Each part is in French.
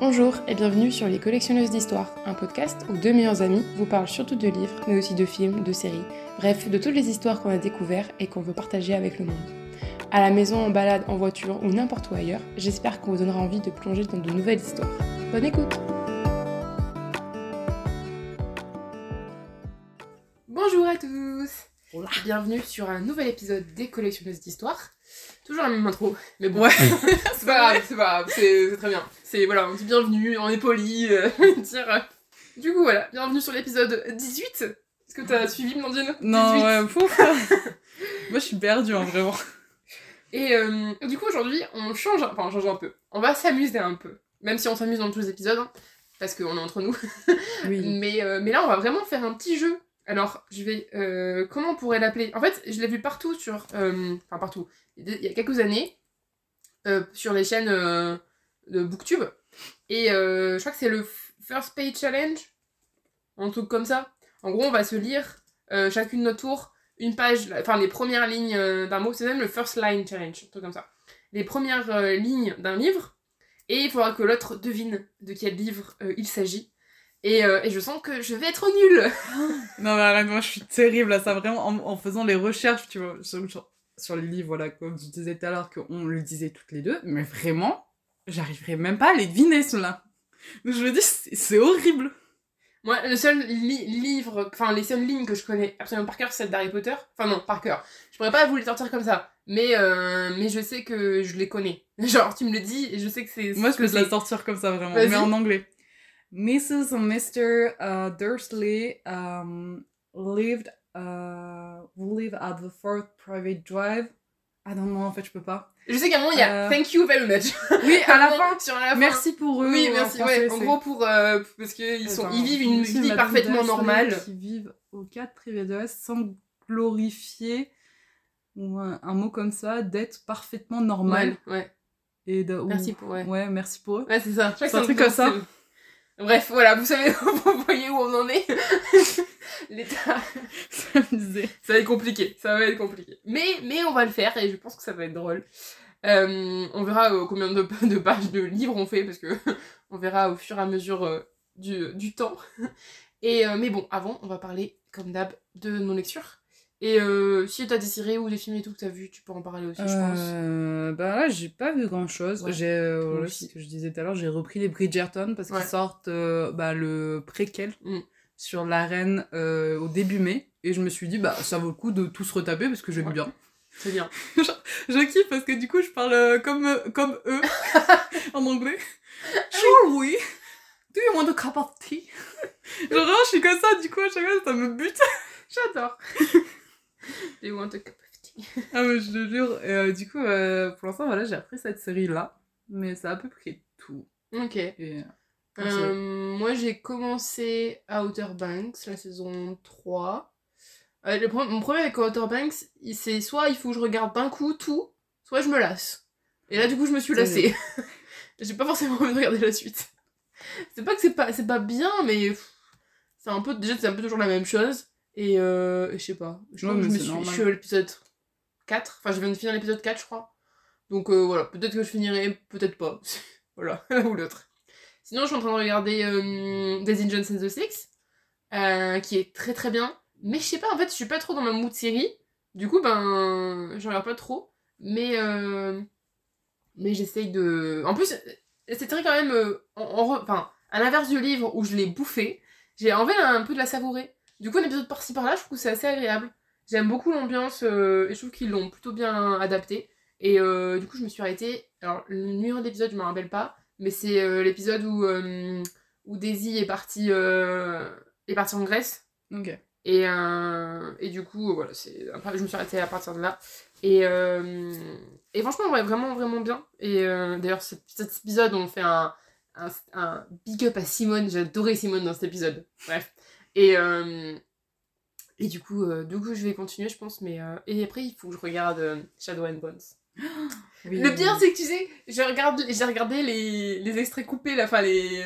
Bonjour et bienvenue sur Les Collectionneuses d'Histoire, un podcast où deux meilleurs amis vous parlent surtout de livres, mais aussi de films, de séries, bref, de toutes les histoires qu'on a découvertes et qu'on veut partager avec le monde. À la maison, en balade, en voiture ou n'importe où ailleurs, j'espère qu'on vous donnera envie de plonger dans de nouvelles histoires. Bonne écoute Bonjour à tous Bienvenue sur un nouvel épisode des Collectionneuses d'Histoire. Toujours la même intro, mais bon, Ouais. c'est pas grave, c'est pas grave, c'est très bien. C'est voilà, on dit bienvenue, on est poli, euh, dire. euh. Du coup voilà, bienvenue sur l'épisode 18. Est-ce que t'as suivi Blandine Non, 18. ouais, pouf. Moi, je suis perdue, hein, vraiment. Et euh, du coup aujourd'hui, on change, enfin on change un peu. On va s'amuser un peu, même si on s'amuse dans tous les épisodes, hein, parce qu'on est entre nous. Oui. Mais, euh, mais là, on va vraiment faire un petit jeu. Alors, je vais. euh, comment on pourrait l'appeler? En fait, je l'ai vu partout sur. euh, Enfin, partout. Il y a quelques années, euh, sur les chaînes euh, de Booktube. Et euh, je crois que c'est le First Page Challenge. Un truc comme ça. En gros, on va se lire chacune notre tour une page, enfin les premières lignes d'un mot. C'est même le First Line Challenge, un truc comme ça. Les premières lignes d'un livre. Et il faudra que l'autre devine de quel livre il s'agit. Et, je sens que je vais être nulle. Non, mais moi, je suis terrible à ça, vraiment, en, faisant les recherches, tu vois, sur, sur- sur les livres, voilà, comme tu disais tout à l'heure, qu'on le disait toutes les deux, mais vraiment, j'arriverai même pas à les deviner, ceux-là. Je me dis, c'est horrible. Moi, le seul li- livre, enfin les seules lignes que je connais absolument par cœur, c'est celle d'Harry Potter. Enfin non, par cœur. Je pourrais pas vous les sortir comme ça. Mais, euh, mais je sais que je les connais. Genre, tu me le dis et je sais que c'est Moi, je peux te la sortir comme ça, vraiment, mais en anglais. Mrs. and Mr. uh, Dursley um, lived, uh, live at the fourth private drive. Ah non, non, en fait, je peux pas. Je sais qu'à un moment, il y a Euh, Thank you very much. Oui, à la fin. Sur la fin. Merci pour eux. Oui, ou en merci. Ouais, en c'est- gros, pour. euh, parce qu'ils sont, ils vivent une vie parfaitement normale. Qui vivent au 4 Privédos sans glorifier, ou un, un mot comme ça, d'être parfaitement normal. Ouais, ouais. Et de, ou- Merci pour. Ouais. Ouais, merci pour eux. Ouais, c'est ça. C'est un truc comme ça. Bref, voilà, vous savez, vous voyez où on en est. L'état. Ça me disait. Ça va être compliqué, ça va être compliqué. Mais, mais on va le faire et je pense que ça va être drôle. Euh, on verra euh, combien de, de pages de livres on fait parce que on verra au fur et à mesure euh, du, du temps. Et, mais bon, avant, on va parler comme d'hab de nos lectures. Et euh, si t'as des séries ou des films et tout que t'as vu, tu peux en parler aussi, je pense. Euh, bah là, j'ai pas vu grand chose. Ouais. J'ai, euh, ce que je disais tout à l'heure, j'ai repris les Bridgerton parce Ouais. qu'ils sortent euh, bah, le préquel Mm. sur la reine au début mai. Et je me suis dit, bah ça vaut le coup de tous retaper parce que j'aime bien. C'est bien. Je kiffe parce que du coup, je parle comme, comme eux en anglais. Sure, oui. Do you want a cup of tea? Genre, je suis comme ça, du coup, à chaque fois, ça me bute. J'adore. Do you want a cup of tea? Ah, mais je te jure. Euh, du coup, euh, pour l'instant, voilà, j'ai appris cette série-là. Mais c'est à peu près tout. Ok. Et, euh, Euh, moi, j'ai commencé Outer Banks, la saison 3. Euh, le pro- mon problème avec Outer Banks, c'est soit il faut que je regarde d'un coup tout, soit je me lasse. Et là, du coup, je me suis lassée. j'ai pas forcément envie de regarder la suite. C'est pas que c'est pas, pas bien, mais c'est un peu, déjà, c'est un peu toujours la même chose. Et, euh, et je sais pas. Je, Ouais, crois que je, mais me suis, je suis à l'épisode 4. Enfin, je viens de finir l'épisode 4, je crois. Donc euh, voilà, peut-être que je finirai, peut-être pas. voilà, l'un ou l'autre. Sinon, je suis en train de regarder euh, Daisy Jones and the Six, euh, qui est très très bien. Mais je sais pas, en fait, je suis pas trop dans ma mood série. Du coup, ben, je regarde pas trop. Mais, mais j'essaye de. En plus, c'est très quand même. re- Enfin, à l'inverse du livre où je l'ai bouffé, j'ai envie un peu de la savourer. Du coup, un épisode par-ci par-là, je trouve que c'est assez agréable. J'aime beaucoup l'ambiance euh, et je trouve qu'ils l'ont plutôt bien adapté. Et euh, du coup, je me suis arrêtée. Alors, le numéro d'épisode, je me rappelle pas, mais c'est euh, l'épisode où, où Daisy est partie, est partie en Grèce. Ok. Et, et du coup, voilà, je me suis arrêtée à partir de là. Et, et franchement, ouais, vraiment, vraiment bien. Et d'ailleurs, cet, cet épisode, on fait un, un, un big up à Simone. Adoré Simone dans cet épisode. Bref. Et, euh, et du coup, euh, du coup, je vais continuer, je pense. Mais, euh, et après, il faut que je regarde Shadow and Bones. Oui. Le pire, c'est que tu sais, je regarde, j'ai regardé les, les extraits coupés, là, enfin les.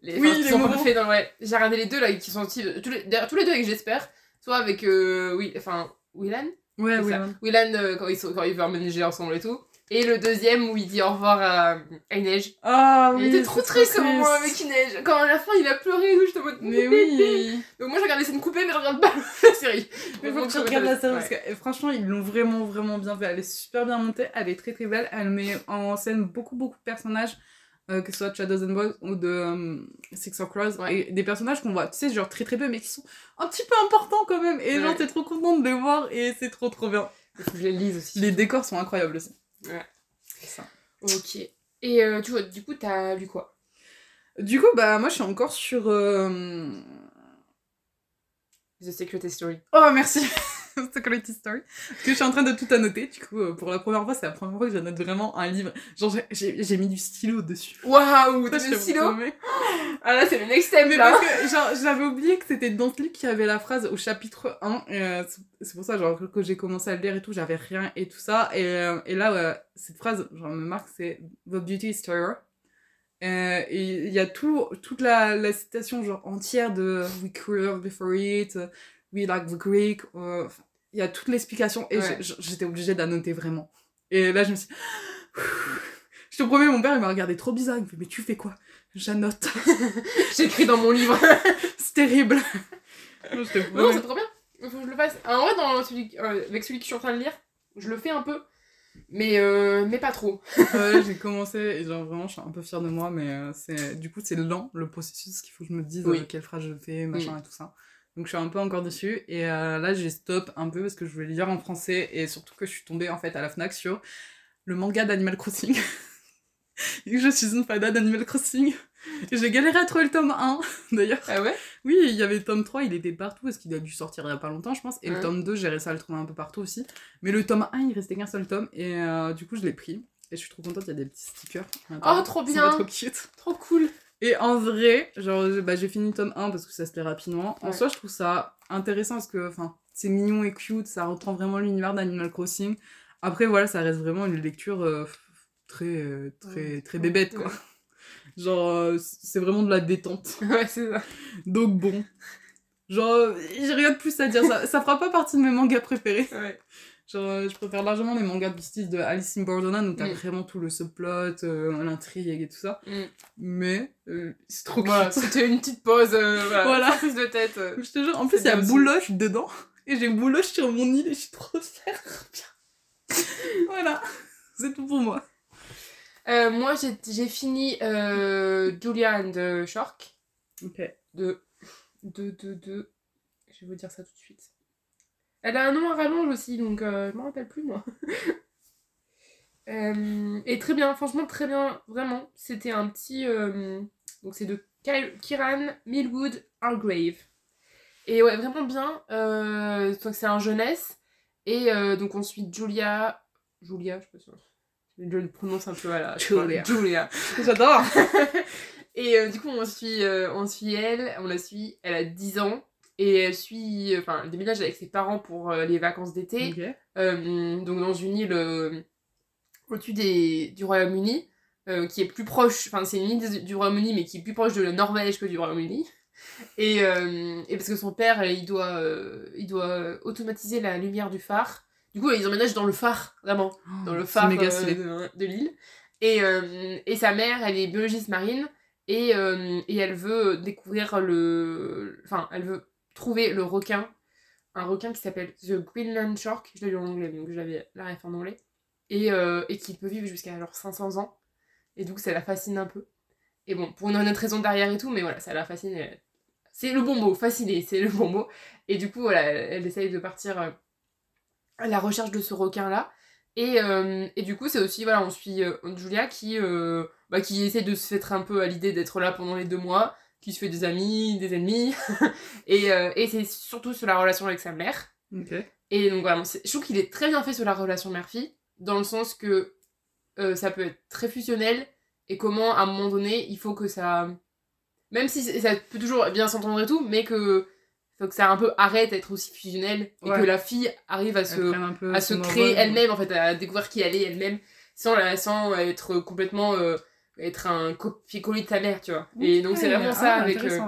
les Oui, les sont faits dans ouais. J'ai regardé les deux là qui sont sortis, tous les, tous les deux avec j'espère, soit avec oui, enfin Willan, Ouais, oui. Willan euh, quand ils sont, quand ils veulent emménager ensemble et tout, Et le deuxième où il dit au revoir à, à Inej. Ah il oui. était trop triste ce moment avec Inej. Quand à la fin il a pleuré et tout, j'étais en mode. Mais oui. Donc moi j'ai regardé scène coupée, mais je regarde pas la série. Mais faut que tu comme regardes la série parce que franchement, ils l'ont vraiment, vraiment bien fait. Elle est super bien montée, elle est très très belle. Elle met en scène beaucoup, beaucoup de personnages, euh, que ce soit de Shadows and Boys ou de euh, Six of Crows. Ouais. Et des personnages qu'on voit, tu sais, genre très très peu, mais qui sont un petit peu importants quand même. Et genre, Ouais. t'es trop contente de les voir et c'est trop trop bien. Il faut que je les lise aussi. Les décors sont incroyables aussi. Ouais. C'est ça. Ok. Et euh, tu vois, du coup, t'as lu quoi? Du coup, bah, moi je suis encore sur. euh, The Secret Story. Oh, merci! Secret Story. Parce que je suis en train de tout annoter. Du coup, euh, pour la première fois, c'est la première fois que j'annote vraiment un livre. Genre, j'ai- mis du stylo dessus. Waouh, te stylo promets. Ah là, c'est le next step Mais là. parce que, genre, j'avais oublié que c'était dans ce livre qu'il y avait la phrase au chapitre 1. et, euh, c'est- pour ça, genre, que j'ai commencé à le lire et tout, j'avais rien et tout ça. Et, euh, et là, ouais, cette phrase, genre, me marque, c'est The beauty is terror. Euh, et il y a tout, toute la, la citation, genre, entière de We crawled before it, We like the Greek. euh, Il y a toute l'explication et Ouais. j'étais obligée d'annoter vraiment. Et là, je me suis Je te promets, mon père, il m'a regardé trop bizarre. Il me fait, mais tu fais quoi? J'annote. J'écris dans mon livre. C'est terrible. je non, c'est trop bien. Il faut que je le fasse. En vrai, dans celui, euh, avec celui que je suis en train de lire, je le fais un peu. Mais, euh, mais pas trop. J'ai commencé et genre vraiment, je suis un peu fière de moi, mais euh, c'est du coup, c'est lent le processus qu'il faut que je me dise Oui. quelle phrase je fais, machin et tout ça. Donc je suis un peu encore dessus et euh, là, j'ai stop un peu parce que je voulais lire en français et surtout que je suis tombée en fait à la Fnac sur le manga d'Animal Crossing. et que je suis une fada d'Animal Crossing. J'ai galéré à trouver le tome 1 d'ailleurs. Ah ouais? Oui, il y avait le tome 3, il était partout parce qu'il a dû sortir il y a pas longtemps, je pense. Et le tome 2, j'ai réussi à le trouver un peu partout aussi. Mais le tome 1, il restait qu'un seul tome. Et euh, du coup, je l'ai pris. Et je suis trop contente, il y a des petits stickers. Oh, trop bien. trop cute. Trop cool. Et en vrai, genre, j'ai- bah, j'ai fini le tome 1 parce que ça se lit rapidement. En Ouais. soi, je trouve ça intéressant parce que, enfin, c'est mignon et cute, ça reprend vraiment l'univers d'Animal Crossing. Après, voilà, ça reste vraiment une lecture euh, très, euh, très, très bébête, quoi. Genre, euh, c'est vraiment de la détente. Ouais, c'est ça. Donc bon. Genre, j'ai rien de plus à dire. Ça, ça fera pas partie de mes mangas préférés. Ouais. Genre, euh, je préfère largement les mangas du style de Alice in Borderland où t'as Mm. vraiment tout le subplot, euh, l'intrigue et tout ça. Mm. Mais euh, c'est trop Voilà, c'était une petite pause. euh, voilà. Voilà. Prise de tête. Je te jure, en plus, il y a aussi. Bouloche dedans. Et j'ai Bouloche sur mon île et je suis trop fière. voilà. C'est tout pour moi. Euh, moi, j'ai fini Julia and Shark. Ok. de de de de je vais vous dire ça tout de suite elle a un nom à rallonge aussi donc euh, je m'en rappelle plus moi. Euh, et très bien franchement très bien vraiment. C'était un petit euh, donc c'est de Ki- Kiran Millwood Hargrave. Et ouais vraiment bien euh, donc c'est un jeunesse. Et donc on suit Julia Julia je sais pas si je le prononce un peu à la Julia. Julia. J'adore. et du coup, on suit, on suit elle, on la suit, elle a 10 ans, et elle suit, enfin, elle déménage avec ses parents pour euh, les vacances d'été, euh, donc dans une île euh, au-dessus des, du Royaume-Uni, qui est plus proche, enfin, c'est une île du Royaume-Uni, mais qui est plus proche de la Norvège que du Royaume-Uni. Et, et parce que son père, il doit, il doit automatiser la lumière du phare. Du coup, ils emménagent dans le phare, vraiment dans le phare de, de l'île. Et, et sa mère, elle est biologiste marine et, euh, et elle veut découvrir le. Enfin, elle veut trouver le requin. Un requin qui s'appelle The Greenland Shark. Je l'ai lu en anglais, donc j'avais la ref en anglais. Et, euh, et qui peut vivre jusqu'à genre 500 ans. Et donc ça la fascine un peu. Et bon, pour une honnête raison derrière et tout, mais voilà, ça la fascine. C'est le bon mot, fasciné, c'est le bon mot. Et du coup, voilà, elle, essaye de partir euh, à la recherche de ce requin-là. Et, euh, et du coup, c'est aussi, voilà, on suit Julia qui, bah, qui essaie de se faire un peu à l'idée d'être là pendant les deux mois, qui se fait des amis, des ennemis. et euh, et c'est surtout sur la relation avec sa mère. Et donc vraiment, je trouve qu'il est très bien fait sur la relation mère-fille, dans le sens que euh, ça peut être très fusionnel, et comment à un moment donné, il faut que ça. Même si ça peut toujours bien s'entendre et tout, mais que. Faut que ça un peu arrête d'être aussi fusionnel, et Ouais. que la fille arrive à se un peu à se créer elle-même en fait à découvrir qui elle est elle-même sans sans être complètement euh, être un copier-coller de sa mère tu vois et donc c'est vraiment Ah, ça avec euh.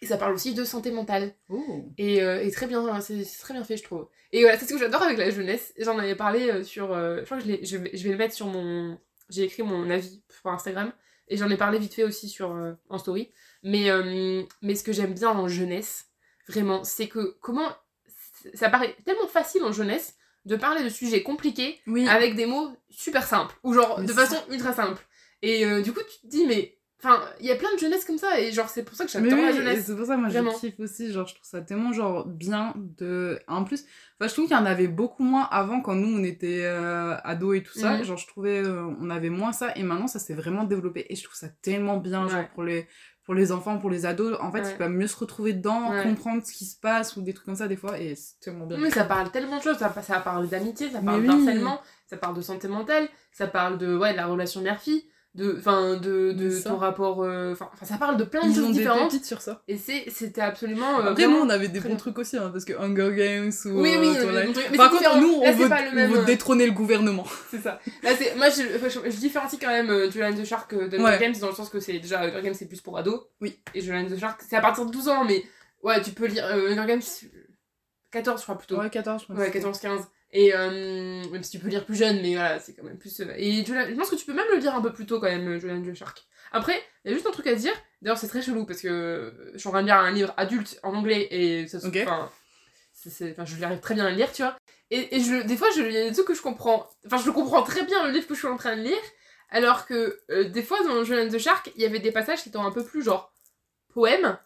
Et ça parle aussi de santé mentale. Oh. Et, euh, et très bien, c'est c'est très bien fait, je trouve. Et voilà, c'est ce que j'adore avec la jeunesse. J'en avais parlé euh, sur. je crois que je, vais, je vais le mettre sur mon. J'ai écrit mon avis pour Instagram. Et j'en ai parlé vite fait aussi sur, en story. Mais, mais ce que j'aime bien en jeunesse, vraiment, c'est que comment. Ça paraît tellement facile en jeunesse de parler de sujets compliqués Oui. avec des mots super simples. Ou genre Mais de façon ultra simple. Et euh, du coup, tu te dis, mais. Enfin, il y a plein de jeunesse comme ça. Et genre, c'est pour ça que j'adore la oui, et jeunesse. c'est pour ça moi Vraiment. je kiffe aussi, genre je trouve ça tellement genre bien de... En plus, enfin, je trouve qu'il y en avait beaucoup moins avant quand nous on était euh, ados et tout ça, Mhm. genre je trouvais euh, on avait moins ça et maintenant ça s'est vraiment développé et je trouve ça tellement bien genre pour les, pour les enfants, pour les ados, en fait Ouais. ils peuvent mieux se retrouver dedans, Ouais. comprendre ce qui se passe ou des trucs comme ça des fois et c'est tellement bien. Mais ça parle tellement de choses, ça, ça parle d'amitié, ça parle oui. d'harcèlement, ça parle de santé mentale, ça parle de, ouais, de la relation mère-fille, de, enfin, de, de ton rapport, euh, enfin, enfin, ça parle de plein de choses des différentes, pépites sur ça. et c'est, c'était absolument, euh, Après, nous, vraiment... on avait des bons bien. trucs aussi, hein, parce que Hunger Games ou Oui, oui, euh, mais- Par contre, différent. nous, Là, on c'est veut, pas le on même, veut euh, détrôner le gouvernement. C'est ça. Là, c'est, moi, je, je, je différencie quand même euh, Julian the Shark euh, de Hunger Ouais. Games, dans le sens que c'est, déjà, Hunger Games, c'est plus pour ados, Oui. et Julian the Shark, c'est à partir de 12 ans, mais, ouais, tu peux lire, euh, Hunger Games, 14, je crois, plutôt. Ouais, 14, je pense. Ouais, 14-15. Et euh, même si tu peux lire plus jeune, mais voilà, c'est quand même plus. euh, Et je pense que tu peux même le lire un peu plus tôt quand même, euh, Julian the Shark. Après, il y a juste un truc à dire. D'ailleurs, c'est très chelou parce que je suis en train de lire un livre adulte en anglais et ça se. Ok. Enfin, je arrive très bien à lire, tu vois. Et, et je, des fois, il y a des trucs que je comprends. Enfin, je le comprends très bien le livre que je suis en train de lire. Alors que euh, des fois, dans Julian the Shark, il y avait des passages qui étaient un peu plus genre poème.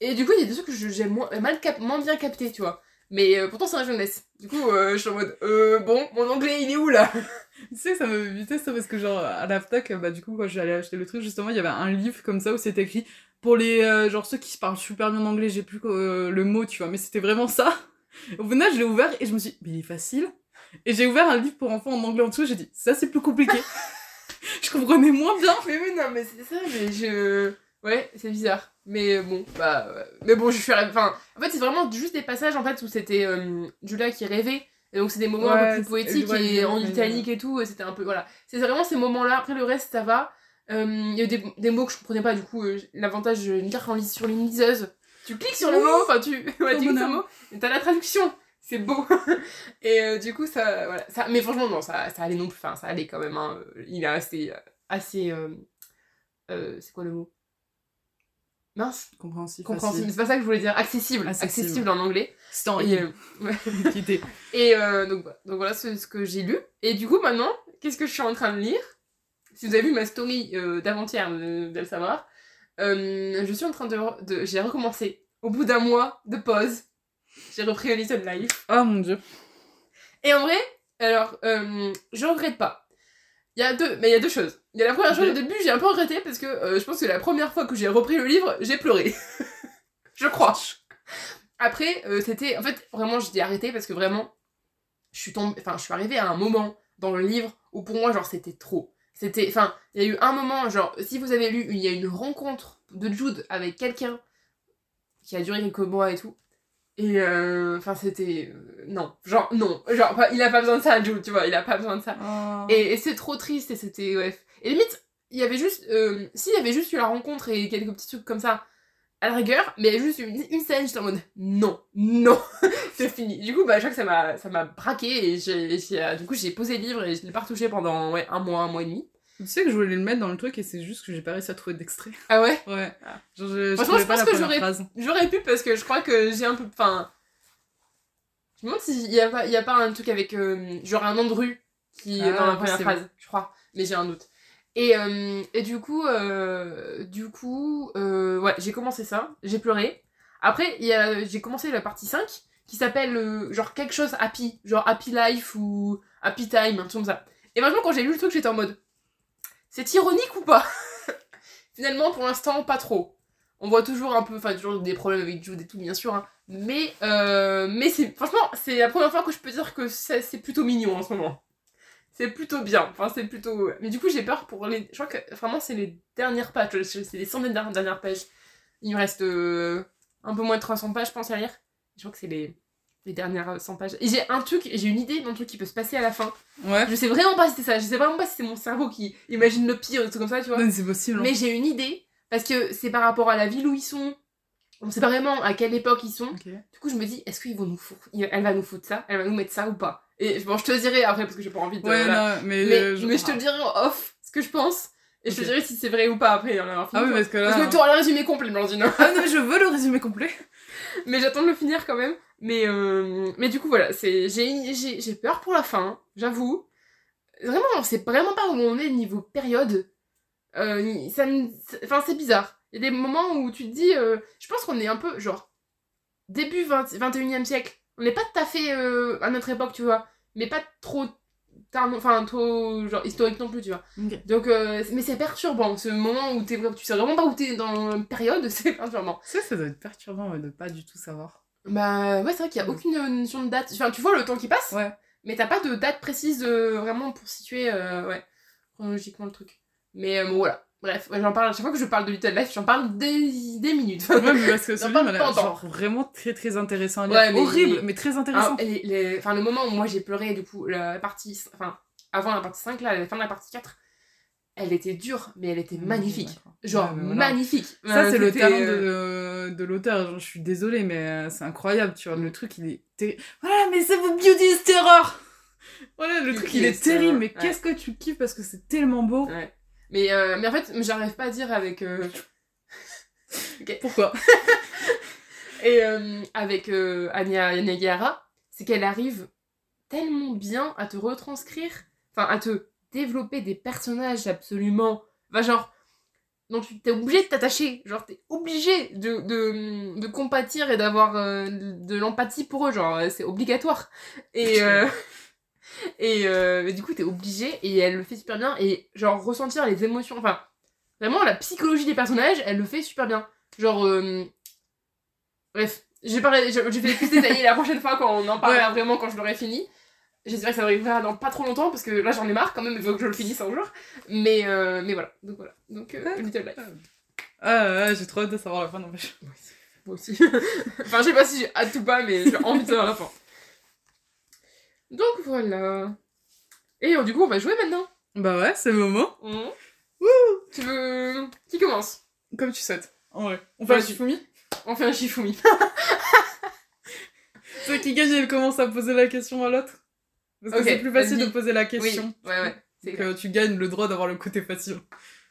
Et du coup, il y a des trucs que je- j'ai moins, mal cap- moins bien capté, tu vois. Mais euh, pourtant, c'est la jeunesse. Du coup, euh, je suis en mode, euh, bon, mon anglais, il est où là? Tu sais, ça me vite ça parce que, genre, à la FNAC, bah, du coup, quand j'allais acheter le truc, justement, il y avait un livre comme ça où c'était écrit pour les, genre, ceux qui se parlent super bien anglais, j'ai plus le mot, tu vois, mais c'était vraiment ça. Au final, je l'ai ouvert et je me suis dit, mais il est facile. Et j'ai ouvert un livre pour enfants en anglais en dessous, j'ai dit, ça c'est plus compliqué. je comprenais moins bien. Mais oui, non, mais c'est ça, mais je. Ouais, c'est bizarre. Mais bon, bah. Mais bon, je suis. Enfin, en fait, c'est vraiment juste des passages en fait où c'était euh, Julia qui rêvait. Et donc, c'est des moments un peu plus poétiques ouais, et en italique et tout. C'était un peu. Voilà. C'est vraiment ces moments-là. Après, le reste, ça va. Euh, Il y a eu des, des mots que je comprenais pas, du coup, euh, l'avantage de lire en sur une liseuse. Tu cliques sur le mot, enfin, tu. Ouais, tu cliques sur le mot, et t'as la traduction. C'est beau. et euh, du coup, ça. Voilà. Ça, mais franchement, non, ça, ça allait non plus. Enfin, ça allait quand même. hein. Il est assez. assez euh, euh, c'est quoi le mot? Mince, Compréhensif. compréhensible. C'est pas ça que je voulais dire. Accessible. Accessible. Accessible, en anglais. C'était en Et, euh. Et euh, donc, voilà. donc voilà c'est ce que j'ai lu. Et du coup, maintenant, qu'est-ce que je suis en train de lire? Si vous avez vu ma story euh, d'avant-hier, de, de le savoir, euh, je suis en train de, de- J'ai recommencé. Au bout d'un mois de pause, j'ai repris A Little Life. Oh mon dieu. Et en vrai, alors, je regrette pas. Il y a deux, mais il y a deux choses. Il y a la première chose, au début, j'ai un peu regretté parce que euh, je pense que la première fois que j'ai repris le livre, j'ai pleuré. je crois. Après, euh, c'était. En fait, vraiment, j'ai arrêté parce que vraiment, je suis tombée. Enfin, je suis arrivée à un moment dans le livre où pour moi, genre, c'était trop. C'était. Enfin, il y a eu un moment, genre, si vous avez lu, il y a une rencontre de Jude avec quelqu'un qui a duré quelques mois et tout. Et euh, enfin, c'était. euh, non. Genre, non. Genre, il a pas besoin de ça, Jude, tu vois, il a pas besoin de ça. Oh. Et, et c'est trop triste et c'était. Ouais. Et limite, il y avait juste. euh, S'il y avait juste eu la rencontre et quelques petits trucs comme ça, à la rigueur, mais il y a juste une, une scène, j'étais en mode non, non, c'est fini. Du coup, bah, je crois que ça m'a, braqué et j'ai, j'ai- euh, du coup, j'ai posé le livre et je l'ai pas retouché pendant ouais, un mois, un mois et demi. Tu sais que je voulais le mettre dans le truc et c'est juste que j'ai pas réussi à trouver d'extrait. Ah ouais Ouais. Ah. Genre, je, je Franchement, je pense que première j'aurais- pu parce que je crois que j'ai un peu. Enfin. Je me demande s'il y a, pas- y a pas un truc avec. euh, genre un nom de rue qui est dans Ah, la première possible. phrase, je crois. Mais j'ai un doute. Et, euh, et du coup, euh, du coup, euh, ouais, j'ai commencé ça, j'ai pleuré. Après, j'ai commencé la partie 5 qui s'appelle genre quelque chose happy, genre happy life ou happy time, un truc comme ça. Et maintenant, quand j'ai lu le truc, j'étais en mode c'est ironique ou pas? Finalement, pour l'instant, pas trop. On voit toujours un peu, enfin, toujours des problèmes avec Jude et tout, bien sûr, hein. mais, euh, mais c'est, franchement, c'est la première fois que je peux dire que c'est plutôt mignon en ce moment. C'est plutôt bien, enfin, c'est plutôt. Mais du coup, j'ai peur pour les. Je crois que vraiment, c'est les dernières pages, c'est les 100 dernières dernières pages. Il me reste euh, un peu moins de 300 pages, je pense, à lire. Je crois que c'est les, les dernières 100 pages. Et j'ai un truc, j'ai une idée d'un truc qui peut se passer à la fin. Ouais. Je sais vraiment pas si c'est ça, je sais vraiment pas si c'est mon cerveau qui imagine le pire, des trucs comme ça, tu vois. Non, c'est possible. hein. Mais j'ai une idée, parce que c'est par rapport à la ville où ils sont, On sait pas vraiment à quelle époque ils sont. Du coup, je me dis, est-ce qu'ils vont nous foutre Elle va nous foutre ça? Elle va nous mettre ça ou pas? Et bon, je te dirai après parce que j'ai pas envie de. Ouais, voilà. non, mais. mais, euh, je- mais je te dirai en off ce que je pense. Et je te dirai si c'est vrai ou pas après. avoir fini, Ah oui, parce que là. Parce que tu auras le résumé complet, Blandine. Ah non, mais je veux le résumé complet. mais j'attends de le finir quand même. Mais, euh, du coup, voilà, j'ai peur pour la fin, j'avoue. Vraiment, on sait vraiment pas où on est niveau période. Euh, Enfin, c'est bizarre. Il y a des moments où tu te dis... euh, je pense qu'on est un peu, genre, début 20, 21e siècle. On n'est pas tout à fait à notre époque, tu vois. Mais pas trop... Enfin, trop, genre, historique non plus, tu vois. Donc, euh, mais c'est perturbant. Ce moment où t'es, tu sais vraiment pas où t'es dans la période, c'est perturbant. Ça, ça doit être perturbant ouais, de pas du tout savoir. Bah ouais, c'est vrai qu'il y a aucune euh, notion de date. Enfin, tu vois le temps qui passe, Ouais. mais t'as pas de date précise euh, vraiment pour situer euh, ouais, chronologiquement le truc. Mais euh, bon, voilà. Bref, ouais, j'en parle à chaque fois que je parle de Little Life, j'en parle des, des minutes. Ouais, mais parce que genre vraiment très très intéressant à lire. Ouais, mais- Horrible, mais très Ah, intéressant. et les- les- Enfin, le moment où moi j'ai pleuré, du coup, la partie. Enfin, avant la partie 5, là, la fin de la partie 4, elle était dure, mais elle était magnifique. Genre, voilà. magnifique. Ça, Euh, c'est le talent euh, de, de l'auteur. Je suis désolée, mais euh, c'est incroyable. Tu vois, le truc, il est terrible. Voilà, mais c'est votre Beauty Terror Voilà, le truc, il est terrible, mais qu'est-ce que tu kiffes parce que c'est tellement beau. Ouais. Mais, euh, mais en fait, j'arrive pas à dire avec. euh, Pourquoi? Et euh, avec euh, Anya Nagihara, c'est qu'elle arrive tellement bien à te retranscrire, enfin à te développer des personnages absolument. Enfin, genre, dont tu t'es obligé de t'attacher, genre t'es obligé de, de, de compatir et d'avoir euh, de l'empathie pour eux, genre c'est obligatoire. Et, euh, et, euh, du coup, t'es obligé et elle le fait super bien et genre ressentir les émotions, enfin vraiment la psychologie des personnages, elle le fait super bien. Genre, euh, Bref, j'ai parlé, je, je vais plus détailler la prochaine fois quand on en parlera vraiment quand je l'aurai fini. J'espère que ça arrivera dans pas trop longtemps parce que là j'en ai marre quand même, il faut que je le finisse un jour. Mais, euh, mais voilà, donc voilà. Donc euh. Little Life. Ah, j'ai trop hâte de savoir la fin, n'empêche. Moi aussi. enfin, je sais pas si j'ai hâte ou pas, mais j'ai envie de savoir la fin. Donc voilà. Et du coup, on va jouer maintenant. Bah ouais, c'est le moment. Tu veux. Qui commence? Comme tu souhaites. En vrai. On fait un. Shifumi? On fait un Shifumi. Ceux qui gagne, elle commence à poser la question à l'autre. Parce que c'est plus facile de poser la Oui, question. ouais, ouais. Donc euh, tu gagnes le droit d'avoir le côté facile.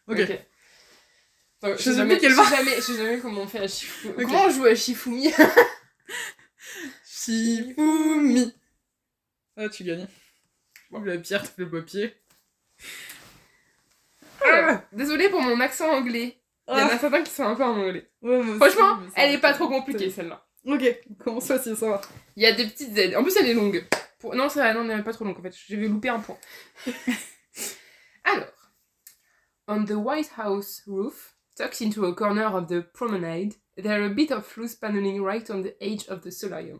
Ok. Je sais sais jamais, plus quelle je va. sais jamais, je sais jamais comment on fait à Shifumi. Ok. Comment on joue à Shifumi? Shifumi. Ah, tu gagnes. Bon, la pierre, le papier. Ah, Désolée pour mon accent anglais. Il y en a certains qui sont un peu en anglais. Ouais, moi aussi, Franchement, mais ça elle va est pas trop compliquée celle-là. Ok, comment ça, si ça va? Il y a des petites aides. En plus, elle est longue. Pour... Non, ça, non, elle n'est pas trop longue en fait. Je vais louper un point. Alors, on the White House roof, tucked into a corner of the promenade, there are a bit of loose paneling right on the edge of the solarium.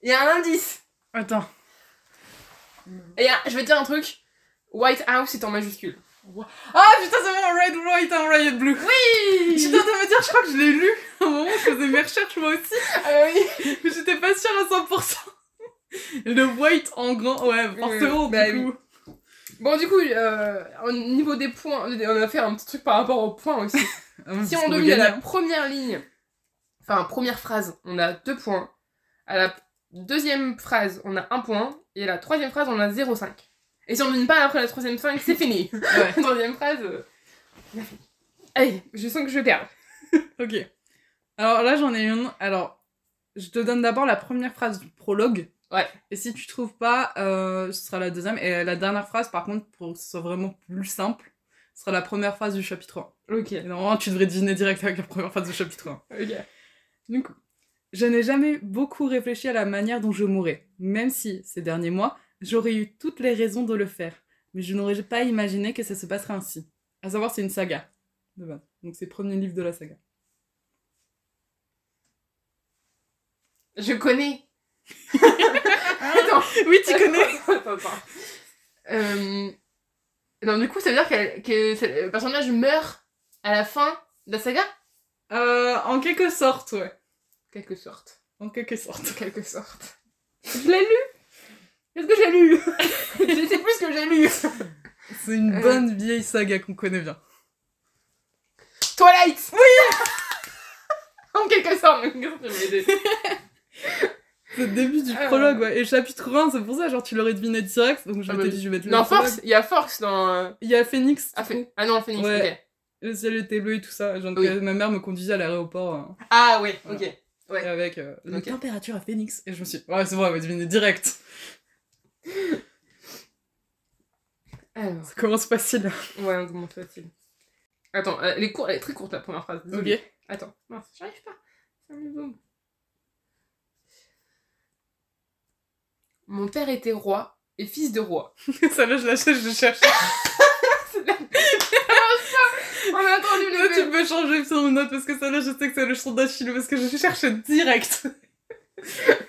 Il y a un indice. Attends. Et a- je vais te dire un truc. White House est en majuscule. Ah putain, c'est bon, Red, White and Riot Blue. Oui J'étais en train de me dire, je crois que je l'ai lu. À un moment, je faisais mes recherches moi aussi. Ah oui Mais j'étais pas sûre à 100%. Le white en grand, ouais, forcément, bah du oui. coup. Bon, du coup, euh, au niveau des points, on a fait un petit truc par rapport aux points aussi. Ah, Si on devine à la hein. première ligne, enfin première phrase, on a deux points. À la deuxième phrase, on a un point. Et la troisième phrase, on a 0,5. Et si on ne pas après la troisième phrase, c'est fini. Ouais, troisième phrase, euh. Allez, je sens que je perds. ok. Alors là, j'en ai une. Alors, je te donne d'abord la première phrase du prologue. Ouais. Et si tu trouves pas, euh, ce sera la deuxième. Et la dernière phrase, par contre, pour que ce soit vraiment plus simple, ce sera la première phrase du chapitre 1. Ok. Et normalement, tu devrais deviner direct avec la première phrase du chapitre 1. Ok. Du coup, je n'ai jamais beaucoup réfléchi à la manière dont je mourrais, même si, ces derniers mois, j'aurais eu toutes les raisons de le faire. Mais je n'aurais pas imaginé que ça se passerait ainsi. À savoir, c'est une saga. Donc c'est le premier livre de la saga. Je connais. Attends. Oui, tu connais Attends, attends. Euh, Non, du coup, ça veut dire que le personnage meurt à la fin de la saga? Euh, En quelque sorte, ouais. Quelque sorte. En quelque sorte. En quelque sorte. Je l'ai lu Qu'est-ce que j'ai lu? Je sais plus ce que j'ai lu C'est une Euh. bonne vieille saga qu'on connaît bien. Twilight Oui en quelque sorte. C'est le début du Ah. prologue, ouais. Et chapitre 1, c'est pour ça, genre, tu l'aurais deviné direct. Donc je Ah, m'étais dit, je vais mettre le Non. Force, il y a Force dans. euh, Il y a Phoenix. Ah, coup. ah non, Phoenix, Ouais. ok. Le ciel était bleu et tout ça. Genre, Oui. ma mère me conduisait à l'aéroport euh, Ah, oui, Voilà. ok. Ouais. et avec euh, la température à Phoenix. Et je me suis dit, ouais, c'est vrai, on va deviner direct. Alors, Ça commence facile. ouais, on commence facile. Attends, euh, elle, est courte, elle est très courte la première phrase. désolée. Ok. Attends, mince, j'arrive pas. C'est un nouveau. Mon père était roi et fils de roi. ça là, je la cherche, je cherche. On a entendu Là, les tu peux changer sur une note parce que ça là, je sais que c'est le son d'Achille parce que je cherche direct.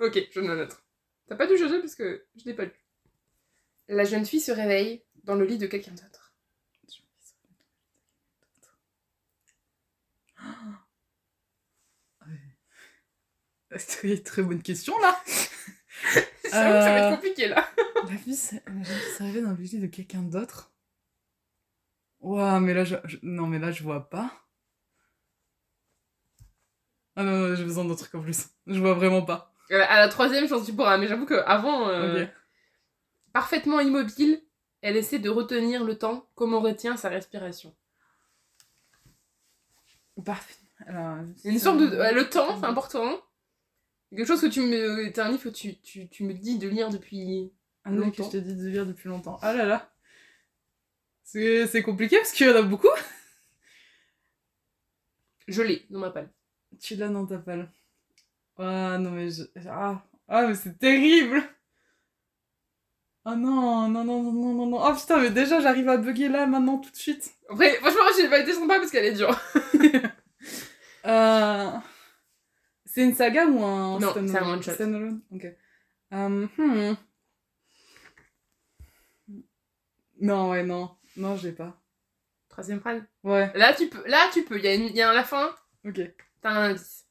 Ok, je un autre. T'as pas dû changer parce que je l'ai pas lu. La jeune fille se réveille dans le lit de quelqu'un d'autre. C'est une très bonne question là. Ça va Euh. être compliqué là. La vie, c'est réveillée dans le lit de quelqu'un d'autre. Ouah, mais là, je... Non, mais là, je vois pas. Ah non, non, j'ai besoin d'un truc en plus. Je vois vraiment pas. À la, à la troisième, je pense que tu pourras, mais j'avoue qu'avant, Ok. parfaitement immobile, elle essaie de retenir le temps comme on retient sa respiration. Parfait. Alors, une sorte de. ouais, le temps, c'est important. Quelque chose que tu me. C'est un livre que tu, tu, tu me dis de lire depuis. Un nom que je t'ai dit de lire depuis longtemps. Ah là là. C'est compliqué parce qu'il y en a beaucoup. Je l'ai dans ma palle. Tu l'as dans ta palle. Ah non, mais je... Ah, ah mais c'est terrible Ah non, non, non, non, non, non, non. Oh putain, mais déjà, j'arrive à bugger là, maintenant, tout de suite. Après, franchement, j'ai pas été sympa parce qu'elle est dure. Euh... C'est une saga ou un Non, c'est un one-shot. Standalone Ok. Euh, hmm. Non, ouais, non. Non, je l'ai pas. Troisième phrase? Ouais, Là, tu peux. Là, tu peux. Il y, a une- y a à la fin, ok. t'as un indice.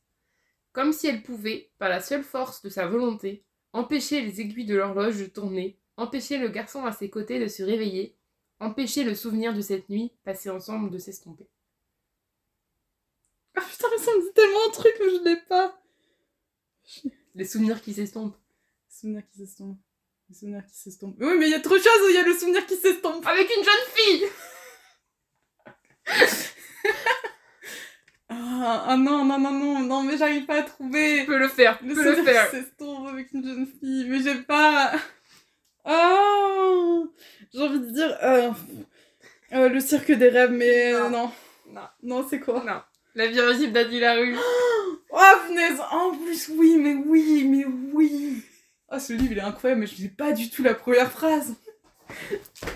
Comme si elle pouvait, par la seule force de sa volonté, empêcher les aiguilles de l'horloge de tourner, empêcher le garçon à ses côtés de se réveiller, empêcher le souvenir de cette nuit passée ensemble de s'estomper. Ah putain, mais ça me dit tellement un truc que je l'ai pas. Les souvenirs qui s'estompent. Souvenir qui s'estompe. Le souvenir qui s'estompe. Oui, mais il y a trop de choses où il y a le souvenir qui s'estompe. Avec une jeune fille Ah, ah non, non, non, non, non, mais j'arrive pas à trouver. Tu peux le faire, tu Le peux le faire. qui s'estompe avec une jeune fille, mais j'ai pas. Oh J'ai envie de dire. euh, euh, le cirque des rêves, mais euh, non. Non. Non, c'est quoi? Non. La vie invisible d'Adi Larue. Oh, punaise En plus, oui, mais oui, mais oui Oh, ce livre, il est incroyable, mais je n'ai pas du tout la première phrase.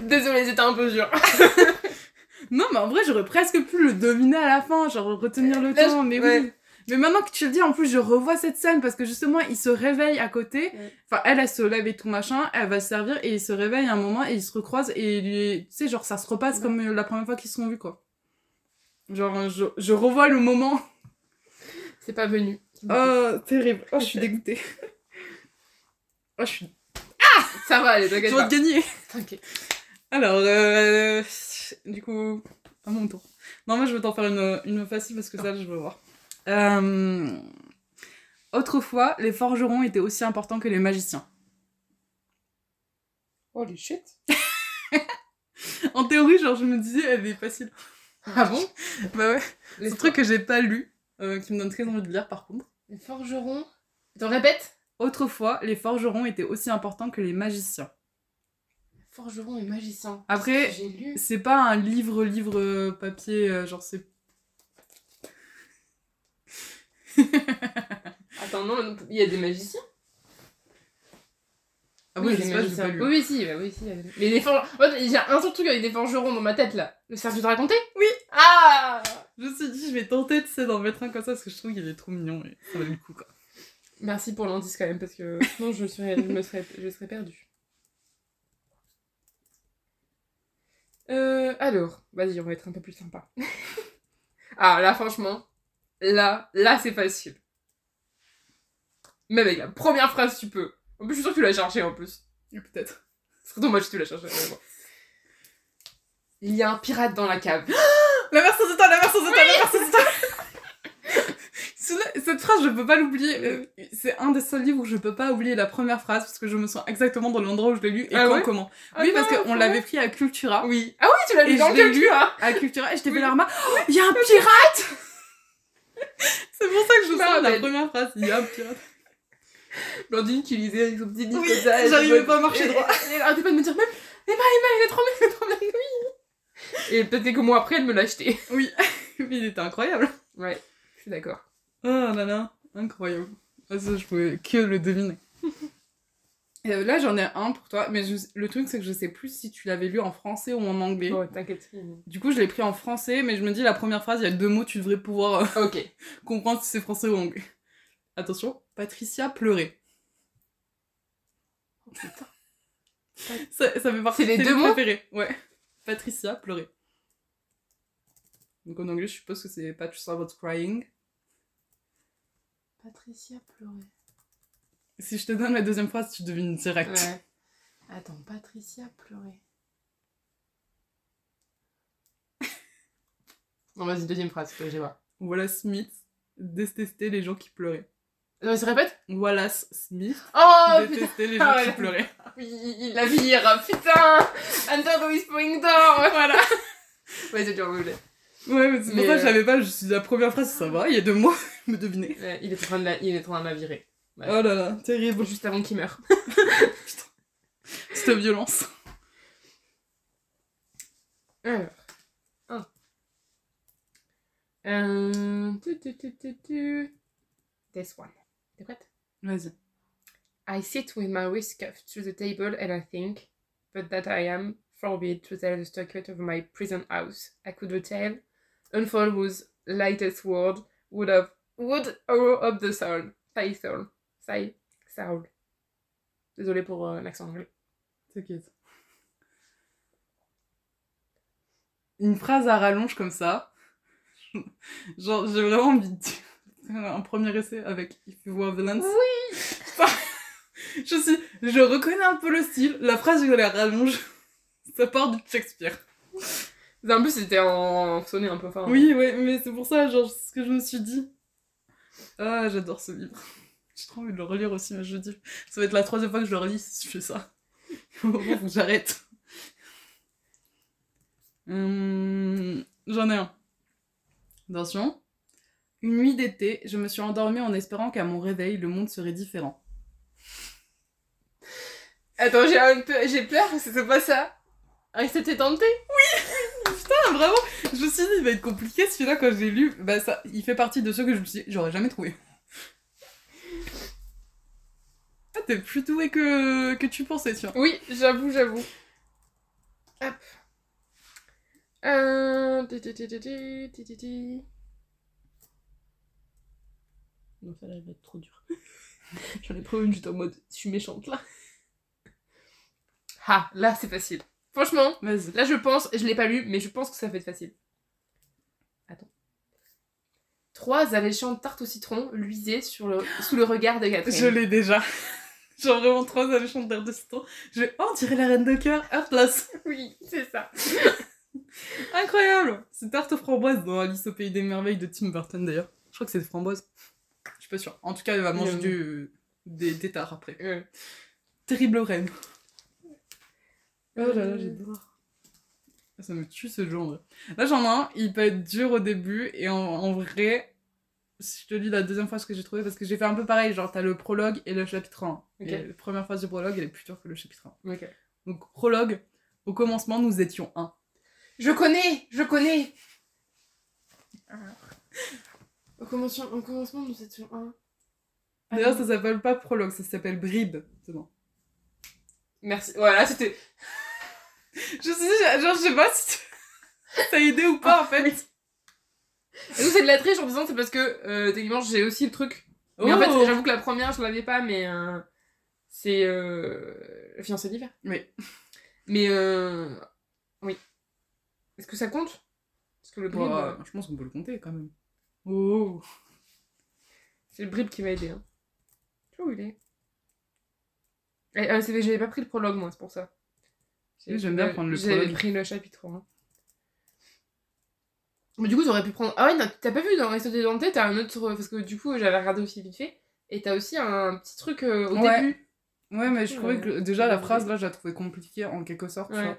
Désolée, c'était un peu dur. Non, mais en vrai, j'aurais presque pu le dominer à la fin, genre retenir le Là, temps, je- mais ouais. oui. Mais maintenant que tu le dis, en plus, je revois cette scène parce que justement, il se réveille à côté. Ouais. Enfin, elle, elle se lève et tout machin, elle va se servir et il se réveille un moment et ils se recroisent et lui, tu sais, genre, ça se repasse Ouais. comme euh, la première fois qu'ils se sont vus, quoi. Genre, je, je revois le moment. C'est pas venu. Oh, terrible. Oh, je suis dégoûtée. Oh, je suis. Ça va, allez, t'inquiète Je vais te gagner. T'inquiète. Alors, euh, du coup, à mon tour. Non, moi je vais t'en faire une, une facile parce que ça, je veux voir. Euh, autrefois, les forgerons étaient aussi importants que les magiciens. Oh, les shit. En théorie, genre, je me disais, elle est facile. Ah bon? Bah ouais. Les C'est un truc que j'ai pas lu, euh, qui me donne très envie de lire par contre. Les forgerons. Attends, répète? Autrefois, les forgerons étaient aussi importants que les magiciens. Forgeron et magicien. Après, c'est pas un livre, livre euh, papier, euh, genre c'est. Attends, non, il y a des magiciens? Ah Oui, oui, je pas, lu. Oui, oui, si, bah oui, si. il y a des- Mais les forgerons. J'ai un seul truc avec des forgerons dans ma tête là. Le cercle de te raconter Oui. Ah Je me suis dit, je vais tenter, tu sais, d'en mettre un comme ça parce que je trouve qu'il est trop mignon et ça valait le coup, quoi. Merci pour l'indice quand même, parce que sinon je, serais, je, me serais, je serais perdue. Euh, alors, vas-y, on va être un peu plus sympa. ah, là, franchement, là, là, c'est facile. Même avec la première phrase, tu peux. En plus, je suis sûre que tu l'as cherché en plus. Peut-être. Ce serait dommage si tu l'as cherché. vraiment. Il y a un pirate dans la cave. La version du temps, la version personne s'étonne, personne s'étonne. Celui-là- Cette phrase, je peux pas l'oublier. Euh, C'est un des seuls livres où je peux pas oublier la première phrase parce que je me sens exactement dans l'endroit où je l'ai lu et Ah quand, ouais comment. Ah oui, non, parce qu'on l'avait pris à Cultura. Oui. Ah oui, tu l'as Et lu dans je l'ai le lu. lu, À Cultura, et je t'ai fait Oui. la remarque. Oh, Il y a un pirate C'est pour ça que je me sens la rappelle. première phrase. Il y a un pirate. Blandine qui lisait avec son petit livre Oui, comme ça. et j'arrivais pas à marcher et- droit. Elle arrêtait pas de me dire même Emma, Emma, il est trop bien, il est trop bien, oui. Et peut-être quelques mois après, elle me l'a acheté. Oui, mais il était incroyable. Ouais, je suis d'accord. Oh là là, incroyable. Ah, Ça, je pouvais que le deviner. Euh, là, j'en ai un pour toi, mais je- le truc, c'est que je sais plus si tu l'avais lu en français ou en anglais. Bon, t'inquiète. Du coup, je l'ai pris en français, mais je me dis, la première phrase, il y a deux mots, tu devrais pouvoir euh, Ok. comprendre si c'est français ou anglais. Attention, Patricia pleurait. Oh, putain. Ça, ça fait partie C'est les de tes deux mots préférés. Ouais. Patricia pleurait. Donc en anglais, je suppose que c'est Patricia was crying. Patricia pleurait. Si je te donne la deuxième phrase, tu devines direct. Ouais. Attends, Patricia pleurait. Non, vas-y, deuxième phrase, que j'ai pas. Wallace Smith détestait les gens qui pleuraient. Non, mais se répète Wallace Smith Oh putain détestait les gens Ah qui ouais. pleuraient. Oui, la vire, putain Under the Whispering Door Voilà Ouais, c'est dur, anglais. Ouais, mais c'est pour Mais, ça que je euh, savais pas. Je suis la première phrase, ça va, il y a deux mots, me deviner. Ouais, il est en train de la, il est en train de la virer. Ouais. Oh là là, terrible. Juste avant qu'il meure. Cette violence. Alors. Un. Euh... tu, tu, tu, tu, tu. This one. T'es prête? Vas-y. I sit with my wrist cuffed to the table and I think, but that I am forbid to tell the stockade of my prison house. I could retell, unfold whose lightest word would have would arrow up the soul. Say soul. Say soul. Désolée pour euh, l'accent anglais. T'inquiète. Une phrase à rallonge comme ça. Genre, j'ai vraiment envie de dire un premier essai avec If You Were Villains. Oui Je suis, je reconnais un peu le style. La phrase, je la rallonge. Ça part du Shakespeare. En plus, c'était en sonné un peu fort. Oui, ouais, mais c'est pour ça, genre, ce que je me suis dit. Ah, j'adore ce livre. J'ai trop envie de le relire aussi, mais je dis, ça va être la troisième fois que je le relis si je fais ça. Au moment où j'arrête. Hum, J'en ai un. Attention. Une nuit d'été, je me suis endormie en espérant qu'à mon réveil, le monde serait différent. Attends, j'ai un peu... j'ai peur c'est pas ça. C'était tenté Ah, vraiment Je me suis dit, il va être compliqué celui-là quand je l'ai lu. Bah, ça, il fait partie de ceux que je me suis dit, j'aurais jamais trouvé. Ah, t'es plus doué que, que tu pensais, tiens. Oui, j'avoue, j'avoue. Hop. Euh... Non, ça là, va être trop dur. J'en ai trouvé une juste en mode, je suis méchante là. Ah, là c'est facile. Franchement, là je pense, je l'ai pas lu, mais je pense que ça va être facile. Attends. Trois alléchantes tartes au citron luisaient sur le, sous le regard de Catherine. Je l'ai déjà. Genre vraiment trois alléchantes d'air de citron. Je vais, oh, on dirait la reine de cœur, Heartless. Oui, c'est ça. Incroyable C'est tarte aux framboises dans Alice au pays des merveilles de Tim Burton d'ailleurs. Je crois que c'est des framboises. Je suis pas sûre. En tout cas, elle va manger du... des, des tartes après. Terrible reine. Oh là là, Euh. j'adore. Ça me tue ce genre. Là, j'en ai un, il peut être dur au début, et en, en vrai, si je te lis la deuxième phrase que j'ai trouvée, parce que j'ai fait un peu pareil, genre t'as le prologue et le chapitre 1. Ok. Et la première phrase du prologue, elle est plus dure que le chapitre 1. ok. Donc, prologue, au commencement, nous étions un. Je connais, je connais. Au commencement, au commencement nous étions un. D'ailleurs, Ah, ça s'appelle pas prologue, ça s'appelle bribe. C'est bon. Merci. Voilà, c'était. Je suis dit, genre, je sais pas si ça a aidé ou pas, en fait. Oui. Et nous, c'est de la triche en disant c'est parce que euh, techniquement j'ai aussi le truc. Mais en Oh. fait, j'avoue que la première je l'avais pas, mais euh, c'est euh, fiancé d'hiver. Oui. Mais euh, oui. Est-ce que ça compte? Parce que le brib, Bah, euh, je pense qu'on peut le compter, quand même. Oh c'est le brib qui m'a aidé. Hein. Tu vois où il est Eh, euh, c'est- J'avais pas pris le prologue moi, c'est pour ça. Oui, j'aime bien prendre le J'avais prologue. pris le chapitre 1. Mais du coup, t'aurais pu prendre. Ah ouais, non, t'as pas vu dans Resto des Dante, t'as un autre. Parce que du coup, j'avais regardé aussi vite fait. Et t'as aussi un petit truc euh, au Ouais. début. Ouais, mais je Ouais. trouvais que déjà la phrase là, je la trouvais compliquée en quelque sorte. tu Ouais. vois.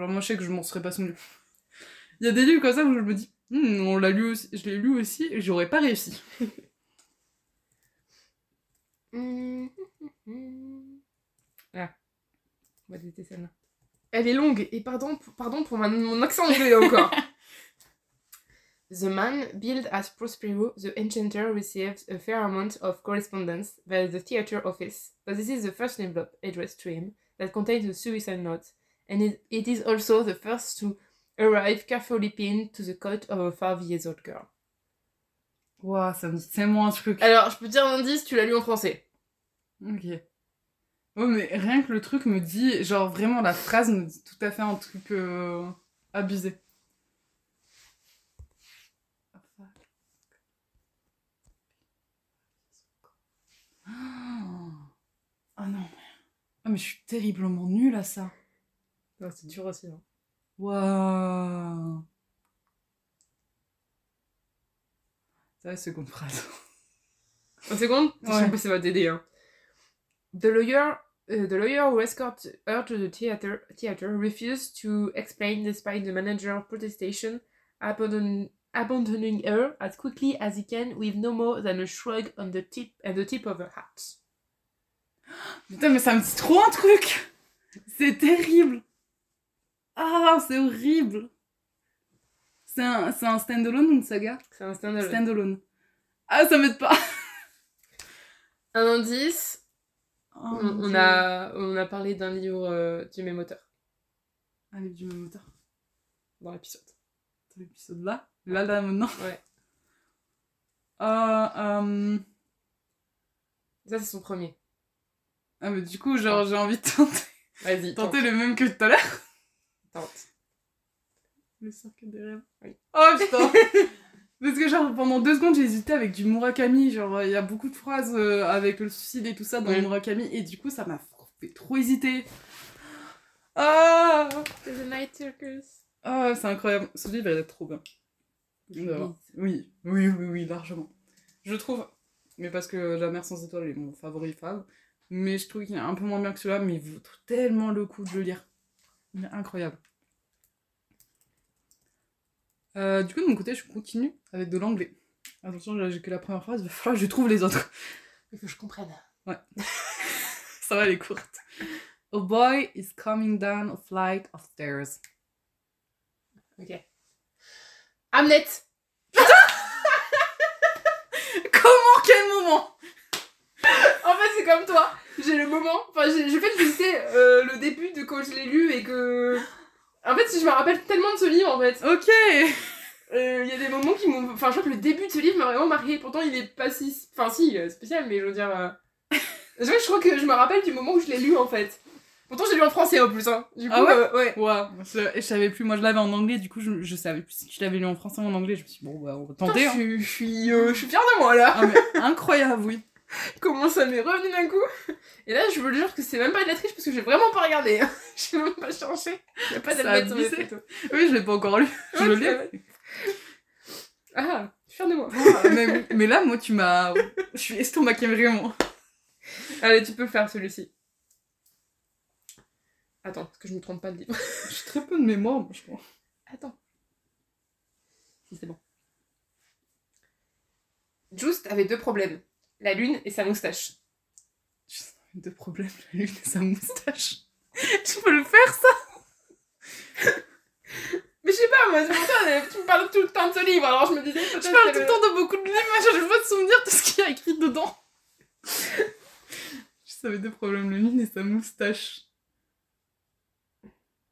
Genre, moi, je sais que je m'en serais pas souvenu. Il y a des livres comme ça où je me dis, Hmm, on l'a lu aussi, je l'ai lu aussi, et j'aurais pas réussi. Ah. On va détester celle-là. Elle est longue, et pardon, pardon pour ma- mon accent anglais encore. The man, billed as Prospero, the enchanter, receives a fair amount of correspondence via the theatre office, but this is the first envelope addressed to him that contains a suicide note, and it, it is also the first to arrive carefully pinned to the coat of a five years old girl. Ouah, ça me dit tellement un truc. Alors, je peux te dire un indice, tu l'as lu en français. Ok. Ouais, mais rien que le truc me dit, genre vraiment la phrase me dit tout à fait un truc euh, abusé. Ah non. Ah mais je suis terriblement nulle à ça. C'est dur aussi. hein. Waouh. C'est la seconde phrase. Une seconde. Je sais pas si ça va t'aider. Hein. The lawyer, uh, the lawyer who escorted her to the theater, theater refused to explain despite the manager's protestation, abandon, abandoning her as quickly as he can with no more than a shrug on the tip and the tip of her hat. Putain, mais ça me dit trop un truc C'est terrible Ah, c'est horrible C'est un, c'est un stand-alone ou une saga? C'est un stand-alone. Stand-alone. Ah, ça m'aide pas Un indice, Oh, on, a, on a parlé d'un livre euh, du même auteur Un livre du même auteur. dans l'épisode. Dans l'épisode là? Là, là, maintenant Ouais. Euh, euh, Ça, c'est son premier. Ah, mais du coup, genre, j'ai envie de tenter, Vas-y, tente. tenter le même que tout à l'heure. Tente. Le cercle des rêves. Oui. Oh putain Parce que genre pendant deux secondes j'ai hésité avec du Murakami, genre il y a beaucoup de phrases euh, avec le suicide et tout ça dans Ouais. Murakami et du coup ça m'a fait trop hésiter. Ah The Night Circus. Ah c'est incroyable, ce livre il est trop bien. Lis. Oui, oui, oui, oui, largement. Je trouve, mais parce que La mer sans étoiles est mon favori fave, mais je trouve qu'il est un peu moins bien que celui-là, mais il vaut tellement le coup de le lire. Incroyable. Euh, du coup, de mon côté, je continue avec de l'anglais. Attention, là, j'ai que la première phrase, il va falloir que je trouve les autres. Il faut que je comprenne. Ça va, elle est courte. A boy is coming down a flight of stairs. Ok. Hamlet Comment? Quel moment? En fait, c'est comme toi. J'ai le moment. Enfin, j'ai fait, je sais euh, le début de quand je l'ai lu et que. En fait, si je me rappelle tellement de ce livre, en fait. Ok Euh, Il y a des moments qui m'ont. Enfin, je crois que le début de ce livre m'a vraiment marqué. Pourtant, il est pas si. Enfin, si, est spécial, mais je veux dire. euh, Je, je crois que je me rappelle du moment où je l'ai lu, en fait. Pourtant, j'ai lu en français en plus, hein. Du coup, Ah ouais euh, ouais. Ouah, je, je savais plus, moi je l'avais en anglais, du coup je, je savais plus si je l'avais lu en français ou en anglais. Je me suis dit, bon, bah, on va tenter. je, hein. suis, je, suis, euh, je suis fière de moi, là. Ah, mais incroyable, oui. Comment ça m'est revenu d'un coup. Et là, je vous le jure que c'est même pas de la triche parce que j'ai vraiment pas regardé. hein. J'ai même pas cherché. Il y a pas d'albette sur photos. Oui, je l'ai pas encore lu. Je Ouais, le c'est lis. vrai. Ah, je suis fière de moi. Ah, mais, mais là, moi, tu m'as. Je suis estomaquée vraiment. Allez, tu peux faire celui-ci. Attends, parce que je me trompe pas de livre. J'ai très peu de mémoire, moi, je crois. Attends. Si, c'est bon. Just avait deux problèmes. La lune et sa moustache. J'ai deux problèmes, la lune et sa moustache. tu peux le faire, ça? Mais je sais pas, moi, c'est euh, tu me parles tout le temps de ce livre, alors je me disais peut-être Je parle tout le temps de beaucoup de livres, je veux pas te souvenir de ce qu'il y a écrit dedans. Je savais deux problèmes, la lune et sa moustache.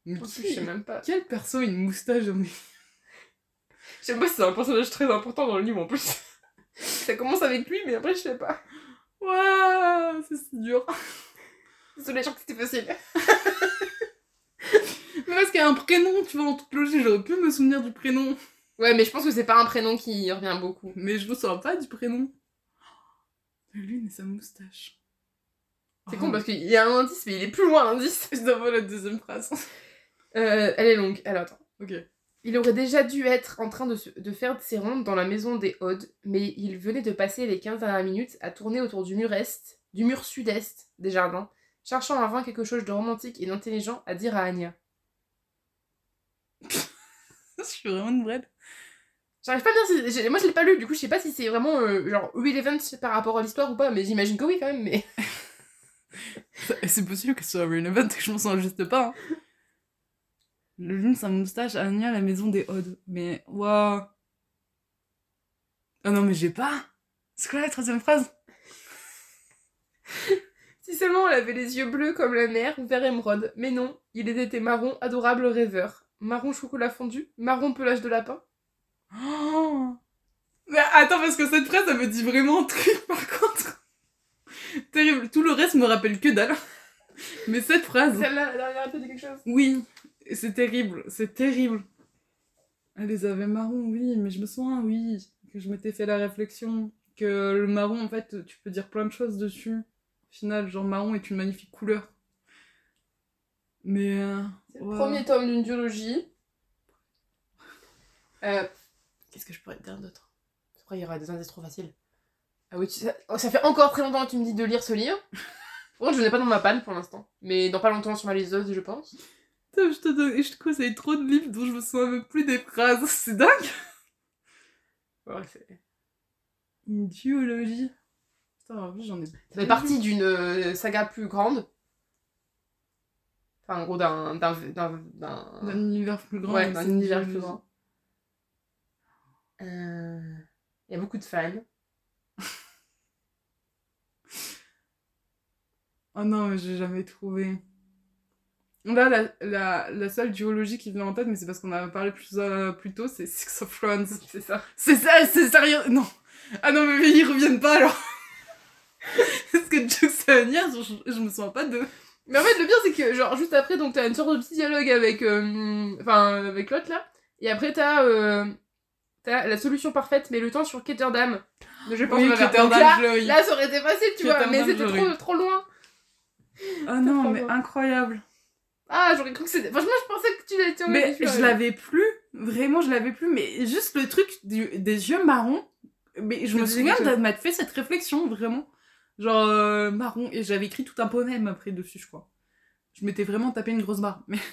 Mais En plus, je sais même pas. Quel perso a une moustache dans. Je sais pas si c'est un personnage très important dans le livre en plus. ça commence avec lui, mais après, je sais pas. Waouh, c'est si dur. Désolée, je crois que c'était facile. Mais parce qu'il y a un prénom, tu vois, en toute logique, j'aurais pu me souvenir du prénom. Ouais, mais je pense que c'est pas un prénom qui revient beaucoup. Mais je me souviens pas du prénom. La lune et sa moustache. C'est Oh. con parce qu'il y a un indice, mais il est plus loin l'indice. Je dois la deuxième phrase. Euh, elle est longue. Alors attends. Ok. Il aurait déjà dû être en train de, se- de faire ses rondes dans la maison des Audes, mais il venait de passer les 15 dernières minutes à tourner autour du mur est, du mur sud-est des jardins, cherchant en vain quelque chose de romantique et d'intelligent à dire à Anya. Je suis vraiment une brette. J'arrive pas à dire si. Moi je l'ai pas lu, du coup je sais pas si c'est vraiment euh, genre relevant par rapport à l'histoire ou pas, mais j'imagine que oui quand même, mais. C'est possible que ce soit relevant et que je m'en sens juste pas. hein. Le lune, sa moustache, Anya, la maison des Odes. Mais, waouh. Ah non, mais j'ai pas. C'est quoi la troisième phrase? Si seulement elle avait les yeux bleus comme la mer, vert émeraude. Mais non, il était marron, adorable rêveur. Marron chocolat fondu, marron pelage de lapin. Oh Mais attends, parce que cette phrase, ça me dit vraiment un truc, par contre. Terrible. Tout le reste me rappelle que dalle. Mais cette phrase... Celle-là, elle a quelque chose. Oui, et c'est terrible, c'est terrible. Elle les avait marrons, oui, mais je me souviens, oui, que je m'étais fait la réflexion que le marron, en fait, tu peux dire plein de choses dessus. Au final, genre marron est une magnifique couleur. Mais... euh, C'est le premier tome d'une duologie. Euh, Qu'est-ce que je pourrais te dire d'autre? Après, il y aura des indices trop faciles. Ah oui, tu- ça, oh, ça fait encore très longtemps que tu me dis de lire ce livre. Contre, je n'ai pas dans ma panne pour l'instant. Mais dans pas longtemps sur ma liseuse, je pense. Je te, donne... et je te conseille trop de livres dont je me souviens même plus des phrases. C'est dingue Ouais, c'est- Une duologie. Putain, en plus, j'en ai... Ça fait partie d'une euh, saga plus grande. Enfin, en gros, d'un. d'un. d'un. d'un- D'un univers plus grand. Ouais, d'un univers plus grand. Euh, Il y a beaucoup de fans. Oh non, mais j'ai jamais trouvé. Là, la, la, la seule duologie qui vient en tête, mais c'est parce qu'on a parlé plus, euh, plus tôt, c'est Six of Thrones. C'est ça. C'est ça, c'est sérieux Non Ah non, mais ils reviennent pas alors Parce que Jux et Anya, je, je me souviens pas de... Mais en fait, le pire, c'est que, genre, juste après, donc, t'as une sorte de petit dialogue avec. euh, Enfin, avec l'autre, là. Et après, t'as. euh, T'as la solution parfaite, mais le temps sur Ketterdam. Donc, je pense Oui, Ketterdam, là, là, ça aurait été facile, tu vois. Mais Ketterdam, c'était trop, trop loin. Ah non, mais incroyable Ah, j'aurais cru que c'était. Franchement, je pensais que tu l'étais Mais je l'avais plus, vraiment je l'avais plus, mais juste le truc du- des yeux marrons, mais je me souviens d'avoir fait cette réflexion, vraiment. Genre euh, marron, et j'avais écrit tout un poème après dessus, je crois. Je m'étais vraiment tapé une grosse barre, mais...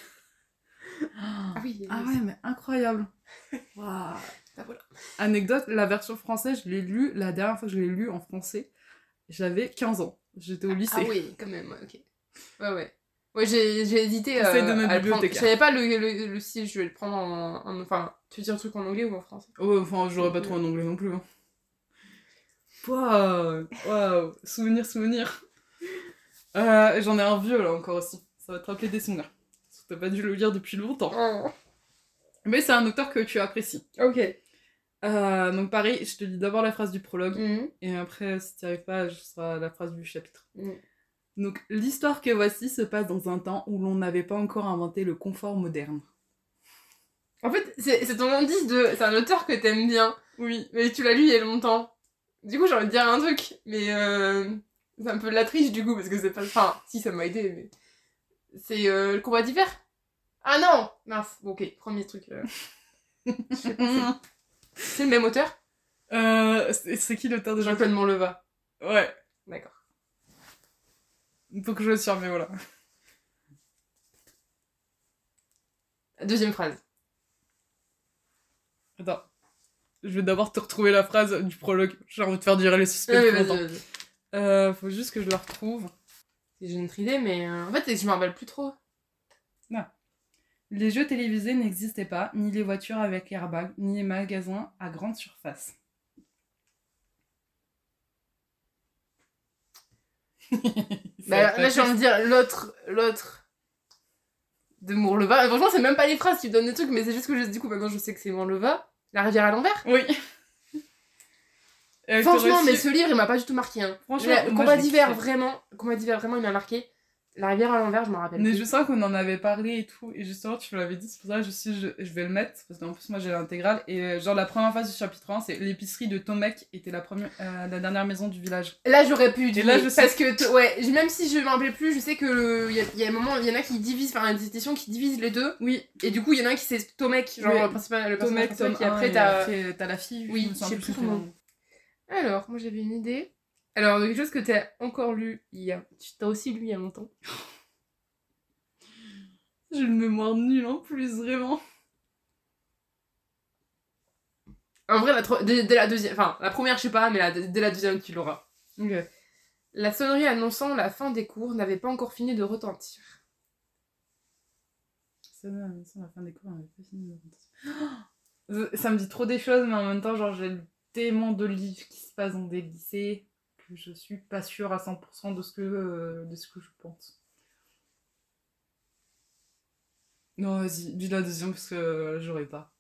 Ah oui. Ah ouais, mais incroyable. Waouh. Ah, voilà. Anecdote, la version française, je l'ai lue, la dernière fois que je l'ai lue en français, j'avais 15 ans. J'étais au lycée. Ah oui, quand même, ok. Ouais, ouais. Ouais, j'ai j'ai hésité de ma le bibliothécaire. Je savais pas le, le, le style, je vais le prendre en, en- Enfin, tu veux dire un truc en anglais ou en français? Oh, enfin, j'aurais pas trop en anglais non plus. hein. Waouh, waouh, souvenir, souvenir. Euh, J'en ai un vieux là encore aussi. Ça va te rappeler des souvenirs. Parce que T'as pas dû le lire depuis longtemps. Oh. Mais c'est un auteur que tu apprécies. Ok. Euh, donc pareil, je te lis d'abord la phrase du prologue. Mhm. Et après, si tu arrives pas, ce sera la phrase du chapitre. Mm. Donc, l'histoire que voici se passe dans un temps où l'on n'avait pas encore inventé le confort moderne. En fait, c'est ton indice de. C'est un auteur que t'aimes bien, Oui. mais tu l'as lu il y a longtemps. Du coup, j'ai envie de dire un truc, mais euh, c'est un peu de la triche du coup, parce que c'est pas. Enfin, si, ça m'a aidé, mais. C'est euh, le combat d'hiver Ah non Mince, bon, ok, premier truc. euh. C'est- le même auteur? Euh, c'est c'est qui l'auteur de Jean-Claude Monleva. Ouais. D'accord. Faut que je le sur, mais voilà. Deuxième phrase. Attends. Je vais d'abord te retrouver la phrase du prologue. J'ai envie de faire durer le suspense Ouais, plus vas-y, longtemps. vas-y. Euh, faut juste que je la retrouve. J'ai une autre idée, mais euh, en fait, je me rappelle plus trop. Les jeux télévisés n'existaient pas, ni les voitures avec airbag, ni les magasins à grande surface. Bah, là, j'ai envie de dire l'autre, l'autre de Mourleva. Et franchement, c'est même pas les phrases qui me donnent des trucs, mais c'est juste que je, du coup, maintenant je sais que c'est Mourleva. La rivière à l'envers. Oui. Euh, Franchement, mais su- ce livre, il m'a pas du tout marqué. Hein. Franchement, combat d'hiver, vraiment, combat d'hiver, vraiment, il m'a marqué. La rivière à l'envers, je m'en rappelle. Mais plus. je sens qu'on en avait parlé et tout, et justement, tu me l'avais dit, c'est pour ça que je suis je, je vais le mettre, parce qu'en plus, moi j'ai l'intégrale, et euh, genre la première phase du chapitre 1, c'est l'épicerie de Tomek était la, première, euh, la dernière maison du village. Là, j'aurais pu. Et là, je sais- Parce que, ouais, même si je m'en rappelle plus, je sais que il y, y a un moment, il y en a qui divisent, enfin, il y a des éditions qui divisent les deux. Oui, Et du coup, il y en a un qui c'est Tomek, genre Oui. le principal, le Tomek, principal, tome qui 1, après et après, t'as la fille, Oui, je sais plus son prénom. Alors, moi j'avais une idée. Alors, quelque chose que t'as encore lu il y a. Tu t'as aussi lu il y a longtemps. J'ai une mémoire nulle en plus, vraiment. En vrai, la tro- dès, dès la deuxième. Enfin, la première, je sais pas, mais la- dès la deuxième, tu l'auras. La sonnerie annonçant la fin des cours n'avait pas encore fini de retentir. Ça, ça, la fin des cours, on avait pas fini de raconter. Ça me dit trop des choses, mais en même temps, genre, j'ai tellement de livres qui se passent dans des lycées je suis pas sûre à 100% de ce que, euh, de ce que je pense. Non, vas-y, dis la deuxième parce que euh, j'aurais pas.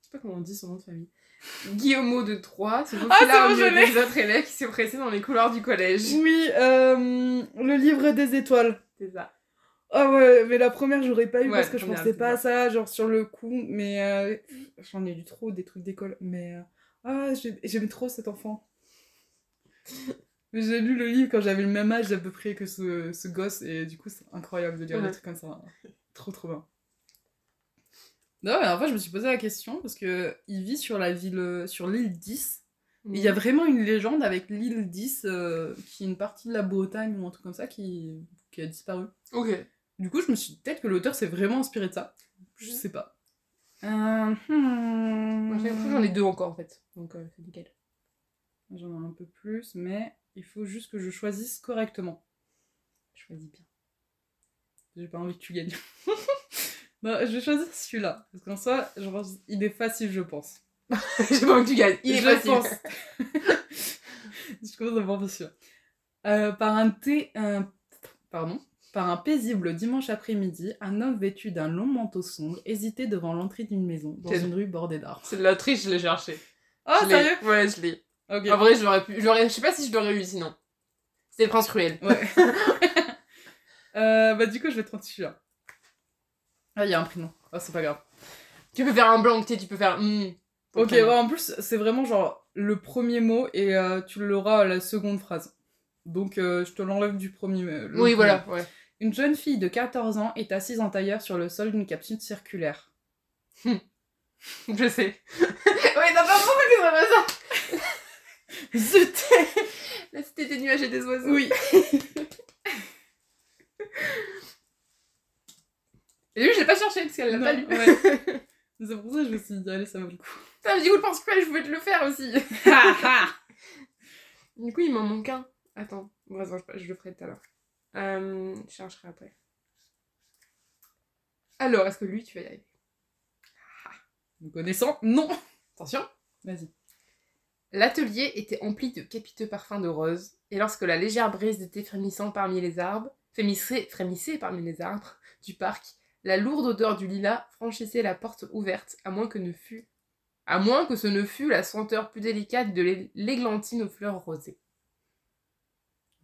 Je sais pas comment on dit son nom de famille. Guillaume de Troyes, ce beau Ah, c'est filard bon, des autres élèves qui s'est pressé dans les couloirs du collège. Oui, euh, le livre des étoiles. C'est ça. Ah ouais, mais la première, j'aurais pas eu Ouais, parce que je pensais c'est pas à ça. genre sur le coup, mais euh, j'en ai lu trop des trucs d'école, mais euh, ah, j'ai- j'aime trop cet enfant. J'ai lu le livre quand j'avais le même âge à peu près que ce, ce gosse, et du coup, c'est incroyable de lire Ouais. des trucs comme ça. trop, trop bien. Non, mais en fait, je me suis posé la question parce que il vit sur la ville, sur l'île 10. Mm. Il y a vraiment une légende avec l'île 10, euh, qui est une partie de la Bretagne ou un truc comme ça, qui, qui a disparu. Ok. Du coup, je me suis dit peut-être que l'auteur s'est vraiment inspiré de ça. Je sais pas. Euh, hmm. j'en ai deux encore en fait. Donc, euh, c'est nickel. J'en ai un peu plus, mais il faut juste que je choisisse correctement. Choisis bien. J'ai pas envie que tu gagnes. non, je vais choisir celui-là. Parce qu'en soi, il est facile, je pense. J'ai pas envie que tu gagnes. Il est je facile. pense. je commence à voir celui-là. Euh, par un thé... un- Pardon. Par un paisible dimanche après-midi, un homme vêtu d'un long manteau sombre hésitait devant l'entrée d'une maison, dans une rue bordée d'arbres. C'est de la triche, je l'ai cherché. Oh, Je sérieux? Ouais, je l'ai. En vrai, je l'aurais pu. Je sais pas si je l'aurais eu sinon. C'était le prince cruel. Ouais. Euh, bah, du coup, je vais te prendre celui-là. Ah, il y a un prénom. Oh, c'est pas grave. Tu peux faire un blanc, tu sais, tu peux faire. hmm, Ok, ouais, en plus, c'est vraiment genre le premier mot et euh, tu l'auras à la seconde phrase. Donc, euh, je te l'enlève du premier. euh, le Oui, premier. voilà, ouais. Une jeune fille de 14 ans est assise en tailleur sur le sol d'une capsule circulaire. Je sais. ouais, t'as pas compris que ça Zut La cité des nuages et des oiseaux. Oui. Et lui, je l'ai pas cherché parce qu'elle l'a pas lu. ouais. C'est pour ça que je me suis dit, allez, ça vaut le coup. Putain, du coup, le prince cruel, je pouvais te le faire aussi. du coup, il m'en manque un. Attends, bon, attends, je, je le ferai tout à l'heure. Euh, je chercherai après. Alors, est-ce que lui, tu vas y arriver Me connaissant, non Attention. Vas-y. L'atelier était empli de capiteux parfums de rose, et lorsque la légère brise d'été frémissant parmi les arbres, frémissait, frémissait parmi les arbres du parc, la lourde odeur du lilas franchissait la porte ouverte, à moins que ne fût, à moins que ce ne fût la senteur plus délicate de l'é- l'églantine aux fleurs rosées.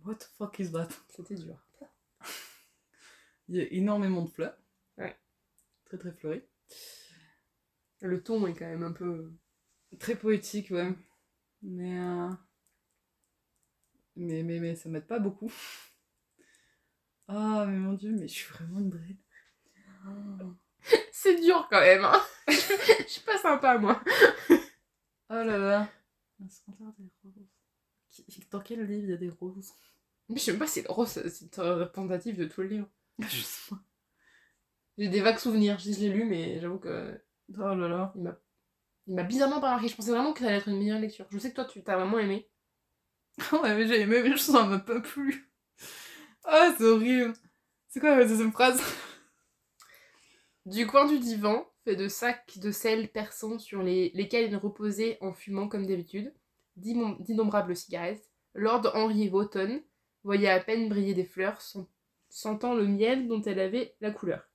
What the fuck is that? C'était dur. Il y a énormément de fleurs. Ouais. Très très fleuri. Le ton est quand même un peu. Très poétique, ouais. Mais, euh, mais, mais, mais ça m'aide pas beaucoup. Ah, mais mon dieu, mais je suis vraiment une brêle. C'est dur quand même. Hein Je suis pas sympa moi. Oh là là. Des roses. Dans quel livre il y a des roses? Mais je sais même pas si rose c'est représentatif de tout le livre. Je sais pas. J'ai des vagues souvenirs. Je je l'ai lu, mais j'avoue que Oh là là. il m'a, il m'a bizarrement pas marqué. Je pensais vraiment que ça allait être une meilleure lecture. Je sais que toi tu t'as vraiment aimé. Ouais, mais j'ai aimé, mais ça m'a pas plu. Ah, c'est horrible. C'est quoi la deuxième phrase? Du coin du divan, fait de sacs de sel perçants sur les, lesquels il reposait en fumant comme d'habitude, d'innombrables cigarettes, Lord Henry Wotton voyait à peine briller des fleurs, sen- sentant le miel dont elle avait la couleur.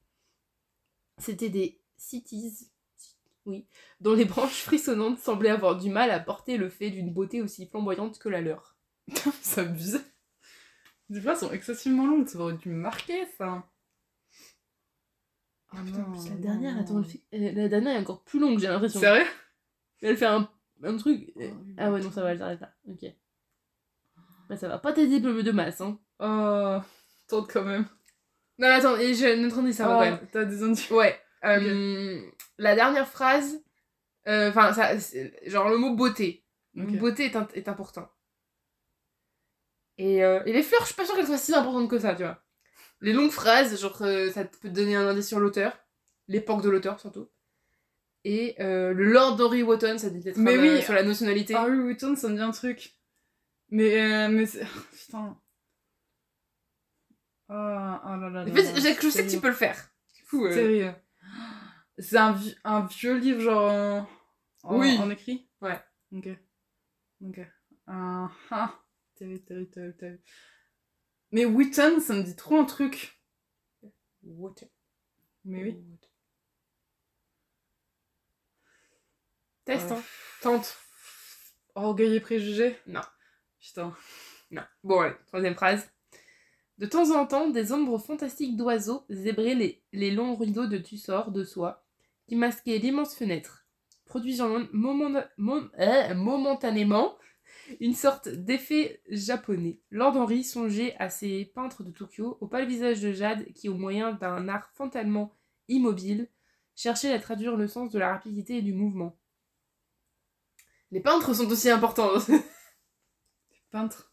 C'était des cities, oui, dont les branches frissonnantes semblaient avoir du mal à porter le fait d'une beauté aussi flamboyante que la leur. Ça abuse. Les phrases sont excessivement longues, ça aurait dû marquer ça. Ah putain, en plus, la dernière, attends, elle fait- euh, la dernière est encore plus longue, j'ai l'impression. Sérieux? Elle fait un, un truc. euh, Oh, Ah ouais, non, ça va, elle s'arrête là. Ok. Bah, ça va pas tes diplômes de masse, hein. Oh, tente quand même. Non, attends, et j'ai notre indice, ça va Oh, quand même. T'as des indices. Ouais. euh, La dernière phrase. euh, Enfin, c'est- Genre le mot beauté. Ok. Beauté est, est important. Et, euh, et les fleurs, je suis pas sûre qu'elles soient si importantes que ça, tu vois. Les longues phrases, genre, euh, ça peut te donner un indice sur l'auteur. L'époque de l'auteur, surtout. Et euh, le Lord Dory Wotton, ça dit peut-être un, oui. euh, sur la nationalité. Ah oui, Witton, ça me dit un truc. Mais, euh, mais c'est. Putain. Ah, ah là là. En là fait, je sais que je sais que tu peux le faire. Coup, euh, Terrible. C'est un, un vieux livre, genre. En, en- Oui. En écrit? Ouais. Ok. Ok. Ah, ah. Terrible, terrible, terrible, terrible. Mais Witton, ça me dit trop un truc. Wotton. Mais oui. Test, Euh, hein. Tente. Orgueil et préjugés Non. Putain. Non. Bon, allez, troisième phrase. De temps en temps, des ombres fantastiques d'oiseaux zébraient les, les longs rideaux de tussor de soie qui masquaient l'immense fenêtre, produisant mon- moment- mom- euh, momentanément une sorte d'effet japonais. Lord Henry songeait à ces peintres de Tokyo, au pâle visage de Jade qui, au moyen d'un art frontalement immobile, cherchait à traduire le sens de la rapidité et du mouvement. Les peintres sont aussi importants. Peintre.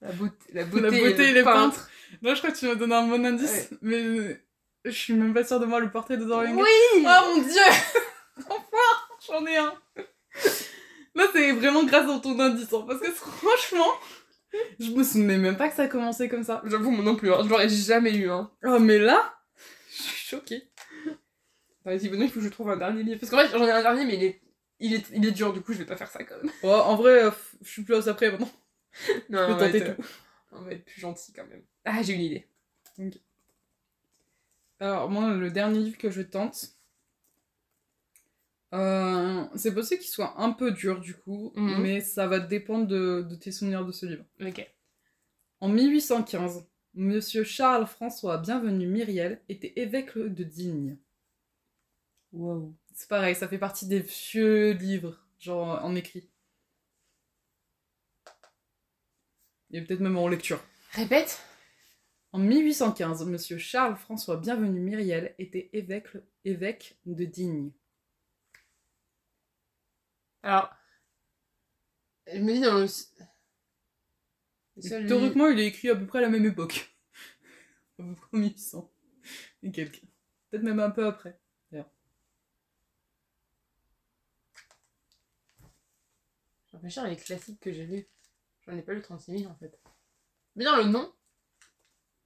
La beauté, la beauté, La beauté et et le les peintre. Là, je crois que tu m'as donné un bon indice, mais euh, je suis même pas sûre de moi le portrait de Dorian Gray. Oui Oh mon dieu Enfin, j'en ai un Là, c'est vraiment grâce à ton indice, hein, parce que franchement, je me souvenais même pas que ça a commencé comme ça. J'avoue, moi non plus, hein. je l'aurais jamais eu. Hein. Oh, mais là, je suis choquée. Vas-y, Benoît, il faut que je trouve un dernier livre. Parce qu'en fait, j'en ai un dernier, mais il est, il est, il est dur, du coup, je vais pas faire ça quand même. Oh, en vrai, euh, je suis plus hausse après, maintenant. Non, Je on peux va, tenter être, on va être plus gentil quand même. Ah, j'ai une idée. Alors, moi, le dernier livre que je tente, euh, c'est possible qu'il soit un peu dur, du coup, Mhm. mais ça va dépendre de, de tes souvenirs de ce livre. Ok. En 1815, Monsieur Charles François Bienvenu Myriel était évêque de Digne. Wow. C'est pareil, ça fait partie des vieux livres, genre en écrit. Et peut-être même en lecture. Répète En 1815, Monsieur Charles François Bienvenu Myriel était évêque, évêque de Digne. Alors, je me dis dans le. Théoriquement, il est écrit à peu près à la même époque. à peu près en 1800. Et quelques. Peut-être même un peu après. Je réfléchis les classiques que j'ai lus. J'en ai pas lu 36 000 en fait. Mais non, le nom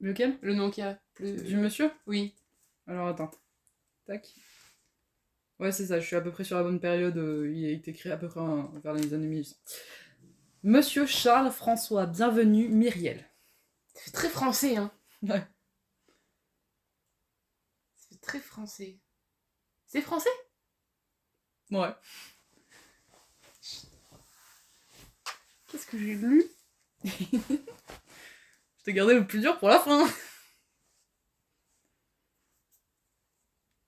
Lequel? Le nom qu'il y a. Le- Du monsieur? Oui. Alors attends. Tac. Ouais, c'est ça, je suis à peu près sur la bonne période. euh, il a été créé à peu près en- vers les années 1800. Monsieur Charles François Bienvenu Myriel. C'est très français, hein. Ouais. C'est très français. C'est français? Ouais. Qu'est-ce que j'ai lu? Je t'ai gardé le plus dur pour la fin.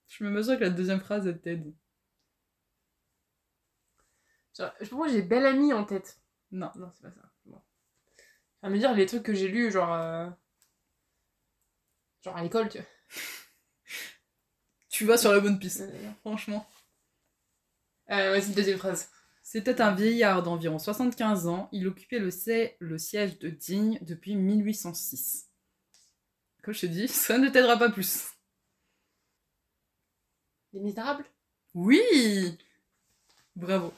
Je suis même sûre que la deuxième phrase elle t'aide. Je pas pourquoi j'ai Belle Amie en tête. Non. Non, c'est pas ça. Bon. À me dire les trucs que j'ai lus, genre. euh, Genre à l'école, tu vois. Tu vas sur la bonne piste, Euh, franchement. Vas-y, deuxième phrase. C'était un vieillard d'environ 75 ans. Il occupait le, si- le siège de Digne depuis 1806. Comme je te dis, ça ne t'aidera pas plus. Les Misérables Oui Bravo.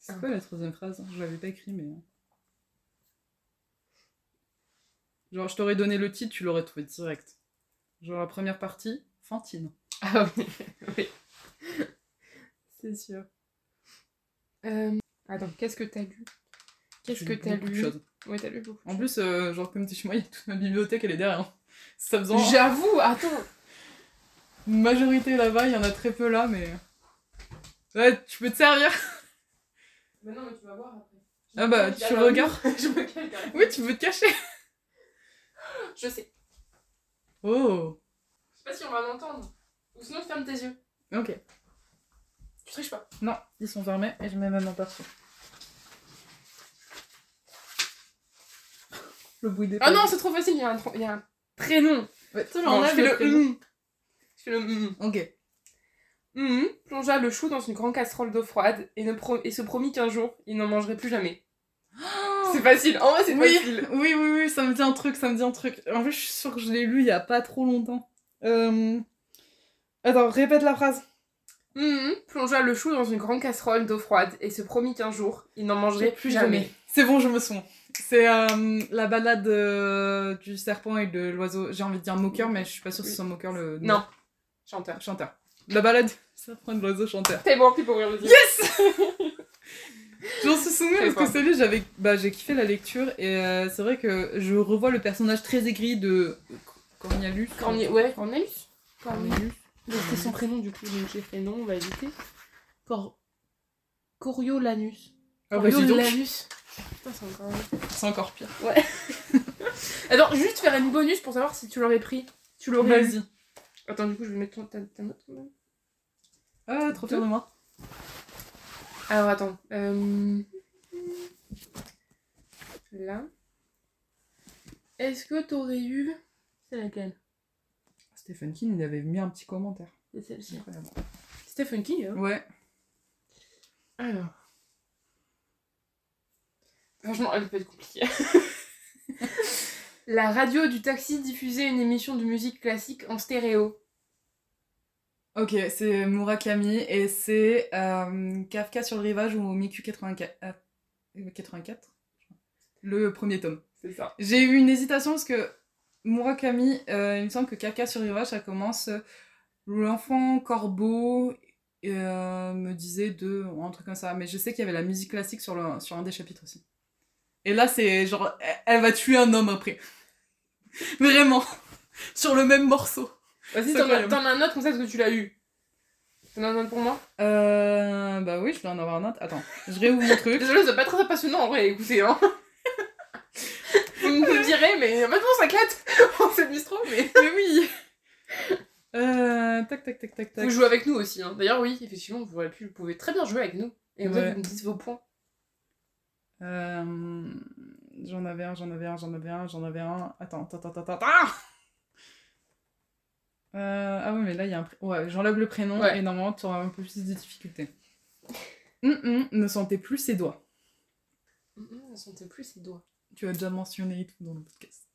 C'est quoi la troisième phrase? Je l'avais pas écrit, mais... euh. Genre, je t'aurais donné le titre, tu l'aurais trouvé direct. Genre, la première partie, Fantine. Ah oui, oui. C'est sûr. Euh, Attends, qu'est-ce que t'as lu? Qu'est-ce que t'as lu? choses. Ouais, t'as lu beaucoup. En plus, euh, genre, comme t'es chez moi, il y a toute ma bibliothèque, elle est derrière. Ça faisant. J'avoue, attends majorité là-bas, il y en a très peu là, mais... Ouais, tu peux te servir Mais non, mais tu vas voir après. Ah bah, tu regardes. Je me cache. Oui, tu veux te cacher. Je sais. Oh. Je sais pas si on va m'entendre. Ou sinon, ferme tes yeux. Ok. Tu triches pas. Non, ils sont fermés et je mets même en perso. Le bruit des Ah non, c'est trop facile, il y a un, il y a un prénom. Ouais, tu je fais le hum. Je fais le hum. Ok. Hum plongea le chou dans une grande casserole d'eau froide et, ne pro- et se promit qu'un jour, il n'en mangerait plus jamais. C'est facile, en vrai, c'est oui, facile. oui, oui, oui, ça me dit un truc, ça me dit un truc. En fait, je suis sûre que je l'ai lu il y a pas trop longtemps. Euh... Attends, répète la phrase. Hum plongea le chou dans une grande casserole d'eau froide et se promit qu'un jour, il n'en mangerait plus jamais. C'est bon, je me souviens. C'est euh, la balade euh, du serpent et de l'oiseau. J'ai envie de dire moqueur, mais je suis pas sûre que ce soit moqueur le Non. Chanteur. chanteur. La balade du serpent et de l'oiseau chanteur. T'es bon, plus pour ouvrir le dire. Yes J'en suis souvenue parce que celui j'avais bah j'ai kiffé la lecture et euh, c'est vrai que je revois le personnage très aigri de Cornelius. Corni... Ouais, Cornelius? Cornelius? Cornelius. C'était son prénom du coup, donc j'ai fait non, on va éviter. Cor... Coriolanus. Ah bah dis donc, Coriolanus. Putain, c'est encore... c'est encore pire. Attends, juste faire une bonus pour savoir si tu l'aurais pris. Tu l'aurais. Vas-y. Attends, du coup, je vais mettre ton- ta, ta note quand même. Ah, trop fière de moi. Alors, attends. Euh... Là. Est-ce que t'aurais eu... C'est laquelle? Stephen King, il avait mis un petit commentaire. C'est celle-ci. Stephen King, hein Ouais. Alors. Franchement, elle peut être compliquée. La radio du taxi diffusait une émission de musique classique en stéréo. Ok, c'est Murakami et c'est euh, Kafka sur le rivage ou Miku 84. euh, 84 Le premier tome. C'est ça. J'ai eu une hésitation parce que Murakami, euh, il me semble que Kafka sur rivage, ça commence euh, l'enfant corbeau euh, me disait de un truc comme ça, mais je sais qu'il y avait la musique classique sur, le, sur un des chapitres aussi. Et là, c'est genre, elle, va tuer un homme après. Vraiment. sur le même morceau. Vas-y, t'en as, un autre comme ça parce que tu l'as eu. T'en as un autre pour moi? Euh, bah oui, je vais en avoir un autre. Attends, je réouvre mon truc. Désolée, c'est pas très passionnant en vrai, écoutez. Hein. Vous direz, mais maintenant ça clate On s'amuse trop, mais. Mais oui euh, Tac, tac, tac, tac, tac. Vous jouez avec nous aussi. Hein. D'ailleurs, oui, effectivement, vous, pu, vous pouvez très bien jouer avec nous. Et ça, Ouais. vous me dites vos points. Euh, j'en avais un, j'en avais un, j'en avais un, j'en avais un. Attends, attends, attends, attends, attends. Euh, ah oui, mais là, il y a un... Ouais, j'enlève le prénom Ouais. et normalement, tu auras un peu plus de difficultés. Hum, hum, ne sentez plus ses doigts. Hum, ne sentait plus ses doigts. Tu as déjà mentionné et tout dans le podcast.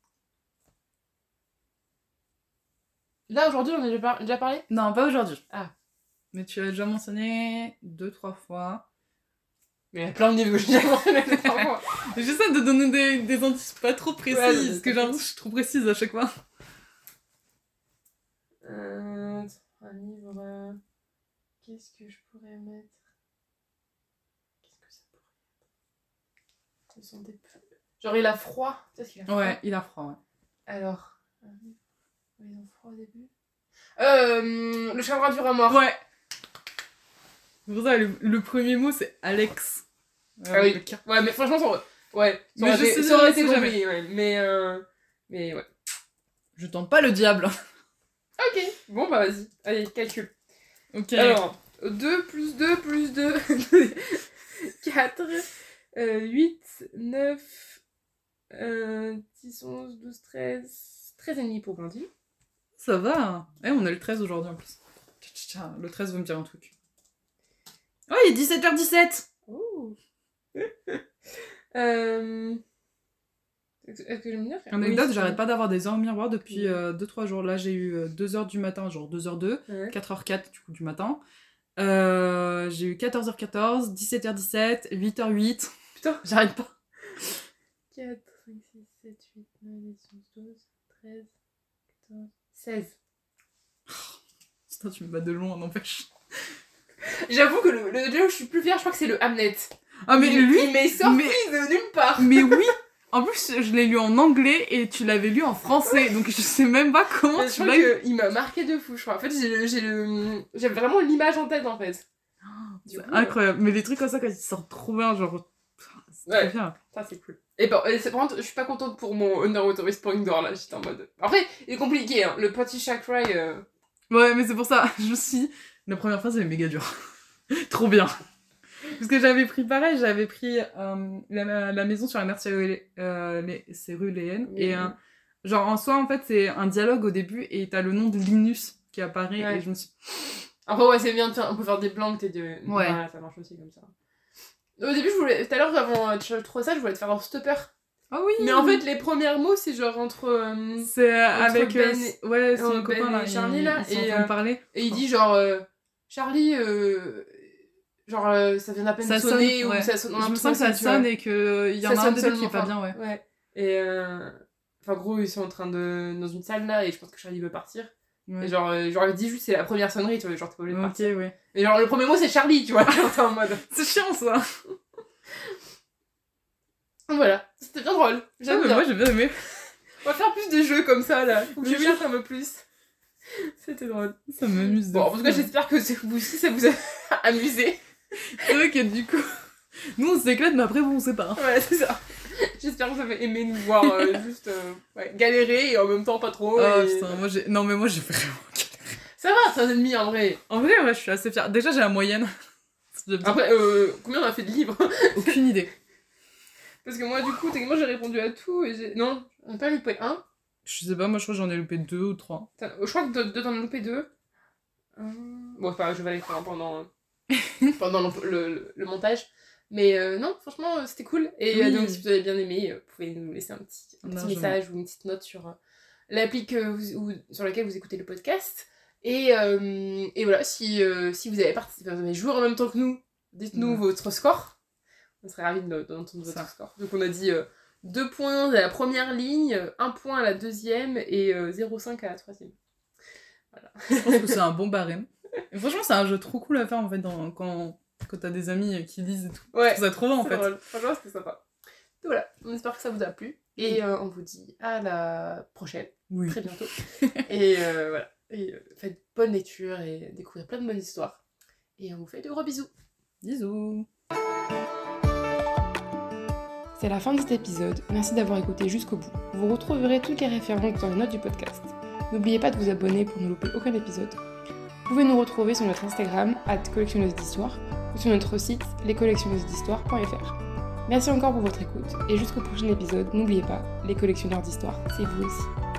Là, aujourd'hui, on a déjà, par- déjà parlé? Non, pas aujourd'hui. Ah. Mais tu l'as déjà mentionné deux, trois fois. Mais il y a plein de niveaux, j'ai déjà mentionné deux, trois fois. J'essaie de donner des, des indices pas trop précis, Ouais, mais parce que j'ai l'impression que je suis trop précise à chaque fois. Euh, un livre. euh, Qu'est-ce que je pourrais mettre? Qu'est-ce que ça pourrait être? Me sentais plus. Genre, il a froid. Tu sais ce qu'il a froid Ouais, il a froid, ouais. Alors. où Ils ont froid au début. Euh, le chagrin du mort. Ouais. C'est pour ça, le, le premier mot, c'est Alex. Euh, Ah oui. Ouais, mais franchement, ça aurait, ouais, ça Mais aurait je été, sais ça aurait jamais, été sait jamais. compliqué, ouais. Mais, euh, mais ouais. Je tente pas le diable. Ok, bon bah vas-y. Allez, calcul. Ok. Alors, 2 plus 2 plus 2, 4, euh, 8, 9, euh, 10, 11, 12, 13, 13 et demi pour Blandine. Ça va. Eh, on a le 13 aujourd'hui en plus. Le 13 veut me dire un truc. Oh, il est 17h17 Ouh. euh... Est-ce que je vais me dire? Anecdote, Oui, j'arrête pas d'avoir des heures miroirs depuis Ouais. 2-3 jours. Là, j'ai eu 2h du matin, genre 2h02, Ouais. 4h04 du coup du matin. Euh, j'ai eu 14h14, 17h17, 8h08. Putain. J'arrête pas. 4, 5, 6, 7, 8, 9, 10, 11, 12, 13, 14, 16. Putain, tu me bats de loin, n'empêche. J'avoue que le, le où je suis plus fière, je crois que c'est le Hamlet. Ah, mais il, lui, il m'est sorti mais- de nulle part. Mais oui En plus, je l'ai lu en anglais et tu l'avais lu en français, donc je sais même pas comment je tu l'as lu. il m'a marqué de fou, je crois. En fait, j'ai le, le, vraiment l'image en tête, en fait. C'est coup, incroyable. Mais les trucs comme ça, quand ils sortent trop bien, genre. Ouais. bien. Ça, c'est cool. Et par, et c'est- par contre, je suis pas contente pour mon Naruto Whispering Door là. J'étais en mode. Après, il est compliqué, hein. Le petit chakra. Euh... Ouais, mais c'est pour ça, je me suis la première fois, c'est méga dur. Trop bien. Parce que j'avais pris pareil, j'avais pris euh, la, la maison sur la mer euh, céruléenne. Oui. Et euh, genre, en soi, en fait, c'est un dialogue au début et t'as le nom de Linus qui apparaît. Ouais. Et je me suis Après, ouais, c'est bien de faire. On peut faire des blancs, t'es de. Ouais. ça marche aussi comme ça. Au début, je voulais. Tout à l'heure, avant euh, de trouver ça, je voulais te faire un stopper. Ah oui Mais en fait, les premiers mots, c'est genre entre. euh, c'est euh, avec. euh, Ben et- ouais, son euh, copain Ben là. et Charlie, ils- là, sont en et, train de parler. Et il dit genre. euh, Charlie, euh, genre, euh, ça vient à peine Ça de sonne, sonner ouais. ou ça sonne. Je me sens que ça sonne et qu'il y en a un sonne des deux qui est pas bien, ouais. Ouais. Et euh... enfin gros ils sont en train de dans une salle là et je pense que Charlie veut partir. Ouais. Et genre euh, genre il dit juste c'est la première sonnerie tu vois genre t'es obligé de Ok, partir. ouais. Et genre le premier mot c'est Charlie tu vois genre t'es en mode. C'est chiant ça. Voilà c'était bien drôle. J'aime bien. moi j'ai bien aimé. On va faire plus de jeux comme ça là. Faut que je cherche un peu plus. C'était drôle. Ça m'amuse. Bon en tout cas j'espère que vous aussi ça vous a amusé. C'est vrai que du coup, nous on s'éclate, mais après vous on sait pas. Ouais c'est ça. J'espère que vous avez aimé nous voir euh, juste euh, ouais, galérer et en même temps pas trop. Oh et- putain, moi j'ai. Non mais moi j'ai vraiment. Ça va, 13 ennemis en vrai. En vrai, ouais, je suis assez fière. Déjà j'ai la moyenne. Après, euh, combien on a fait de livres? Aucune idée. Parce que moi, du coup, techniquement, j'ai répondu à tout et j'ai. Non, on pas loupé un. Je sais pas, moi je crois que j'en ai loupé deux ou trois. Je crois que deux, t'en as loupé deux. Bon, grave, je vais les faire pendant, pendant le, le- le montage. Mais euh, non, franchement, euh, c'était cool. Et euh, Oui. donc, si vous avez bien aimé, vous pouvez nous laisser un petit, un petit Largement. message ou une petite note sur l'appli sur laquelle vous écoutez le podcast. Et, euh, et voilà, si, euh, si vous avez participé, vous avez joué en même temps que nous, dites-nous Ouais. votre score. On serait ravis de- d'entendre votre score. Donc, on a dit 2 points à la première ligne, 1 point à la deuxième et euh, 0,5 à la troisième. Je pense que c'est un bon barème. Et franchement, c'est un jeu trop cool à faire en fait dans- quand, quand t'as des amis qui lisent et tout. Je Ouais, trouve ça trop bien en fait. drôle. Franchement, c'était sympa. Donc voilà, on espère que ça vous a plu. Et euh, on vous dit à la prochaine, Oui. très bientôt. et euh, voilà, et, euh, faites bonne lecture et découvrez plein de bonnes histoires. Et on vous fait de gros bisous. Bisous. C'est la fin de cet épisode, merci d'avoir écouté jusqu'au bout. Vous retrouverez toutes les références dans les notes du podcast. N'oubliez pas de vous abonner pour ne louper aucun épisode. Vous pouvez nous retrouver sur notre Instagram, collectionneuse d'histoire, ou sur notre site lescollectionneused'histoire.fr. Merci encore pour votre écoute, et jusqu'au prochain épisode, n'oubliez pas, les collectionneurs d'histoire, c'est vous aussi.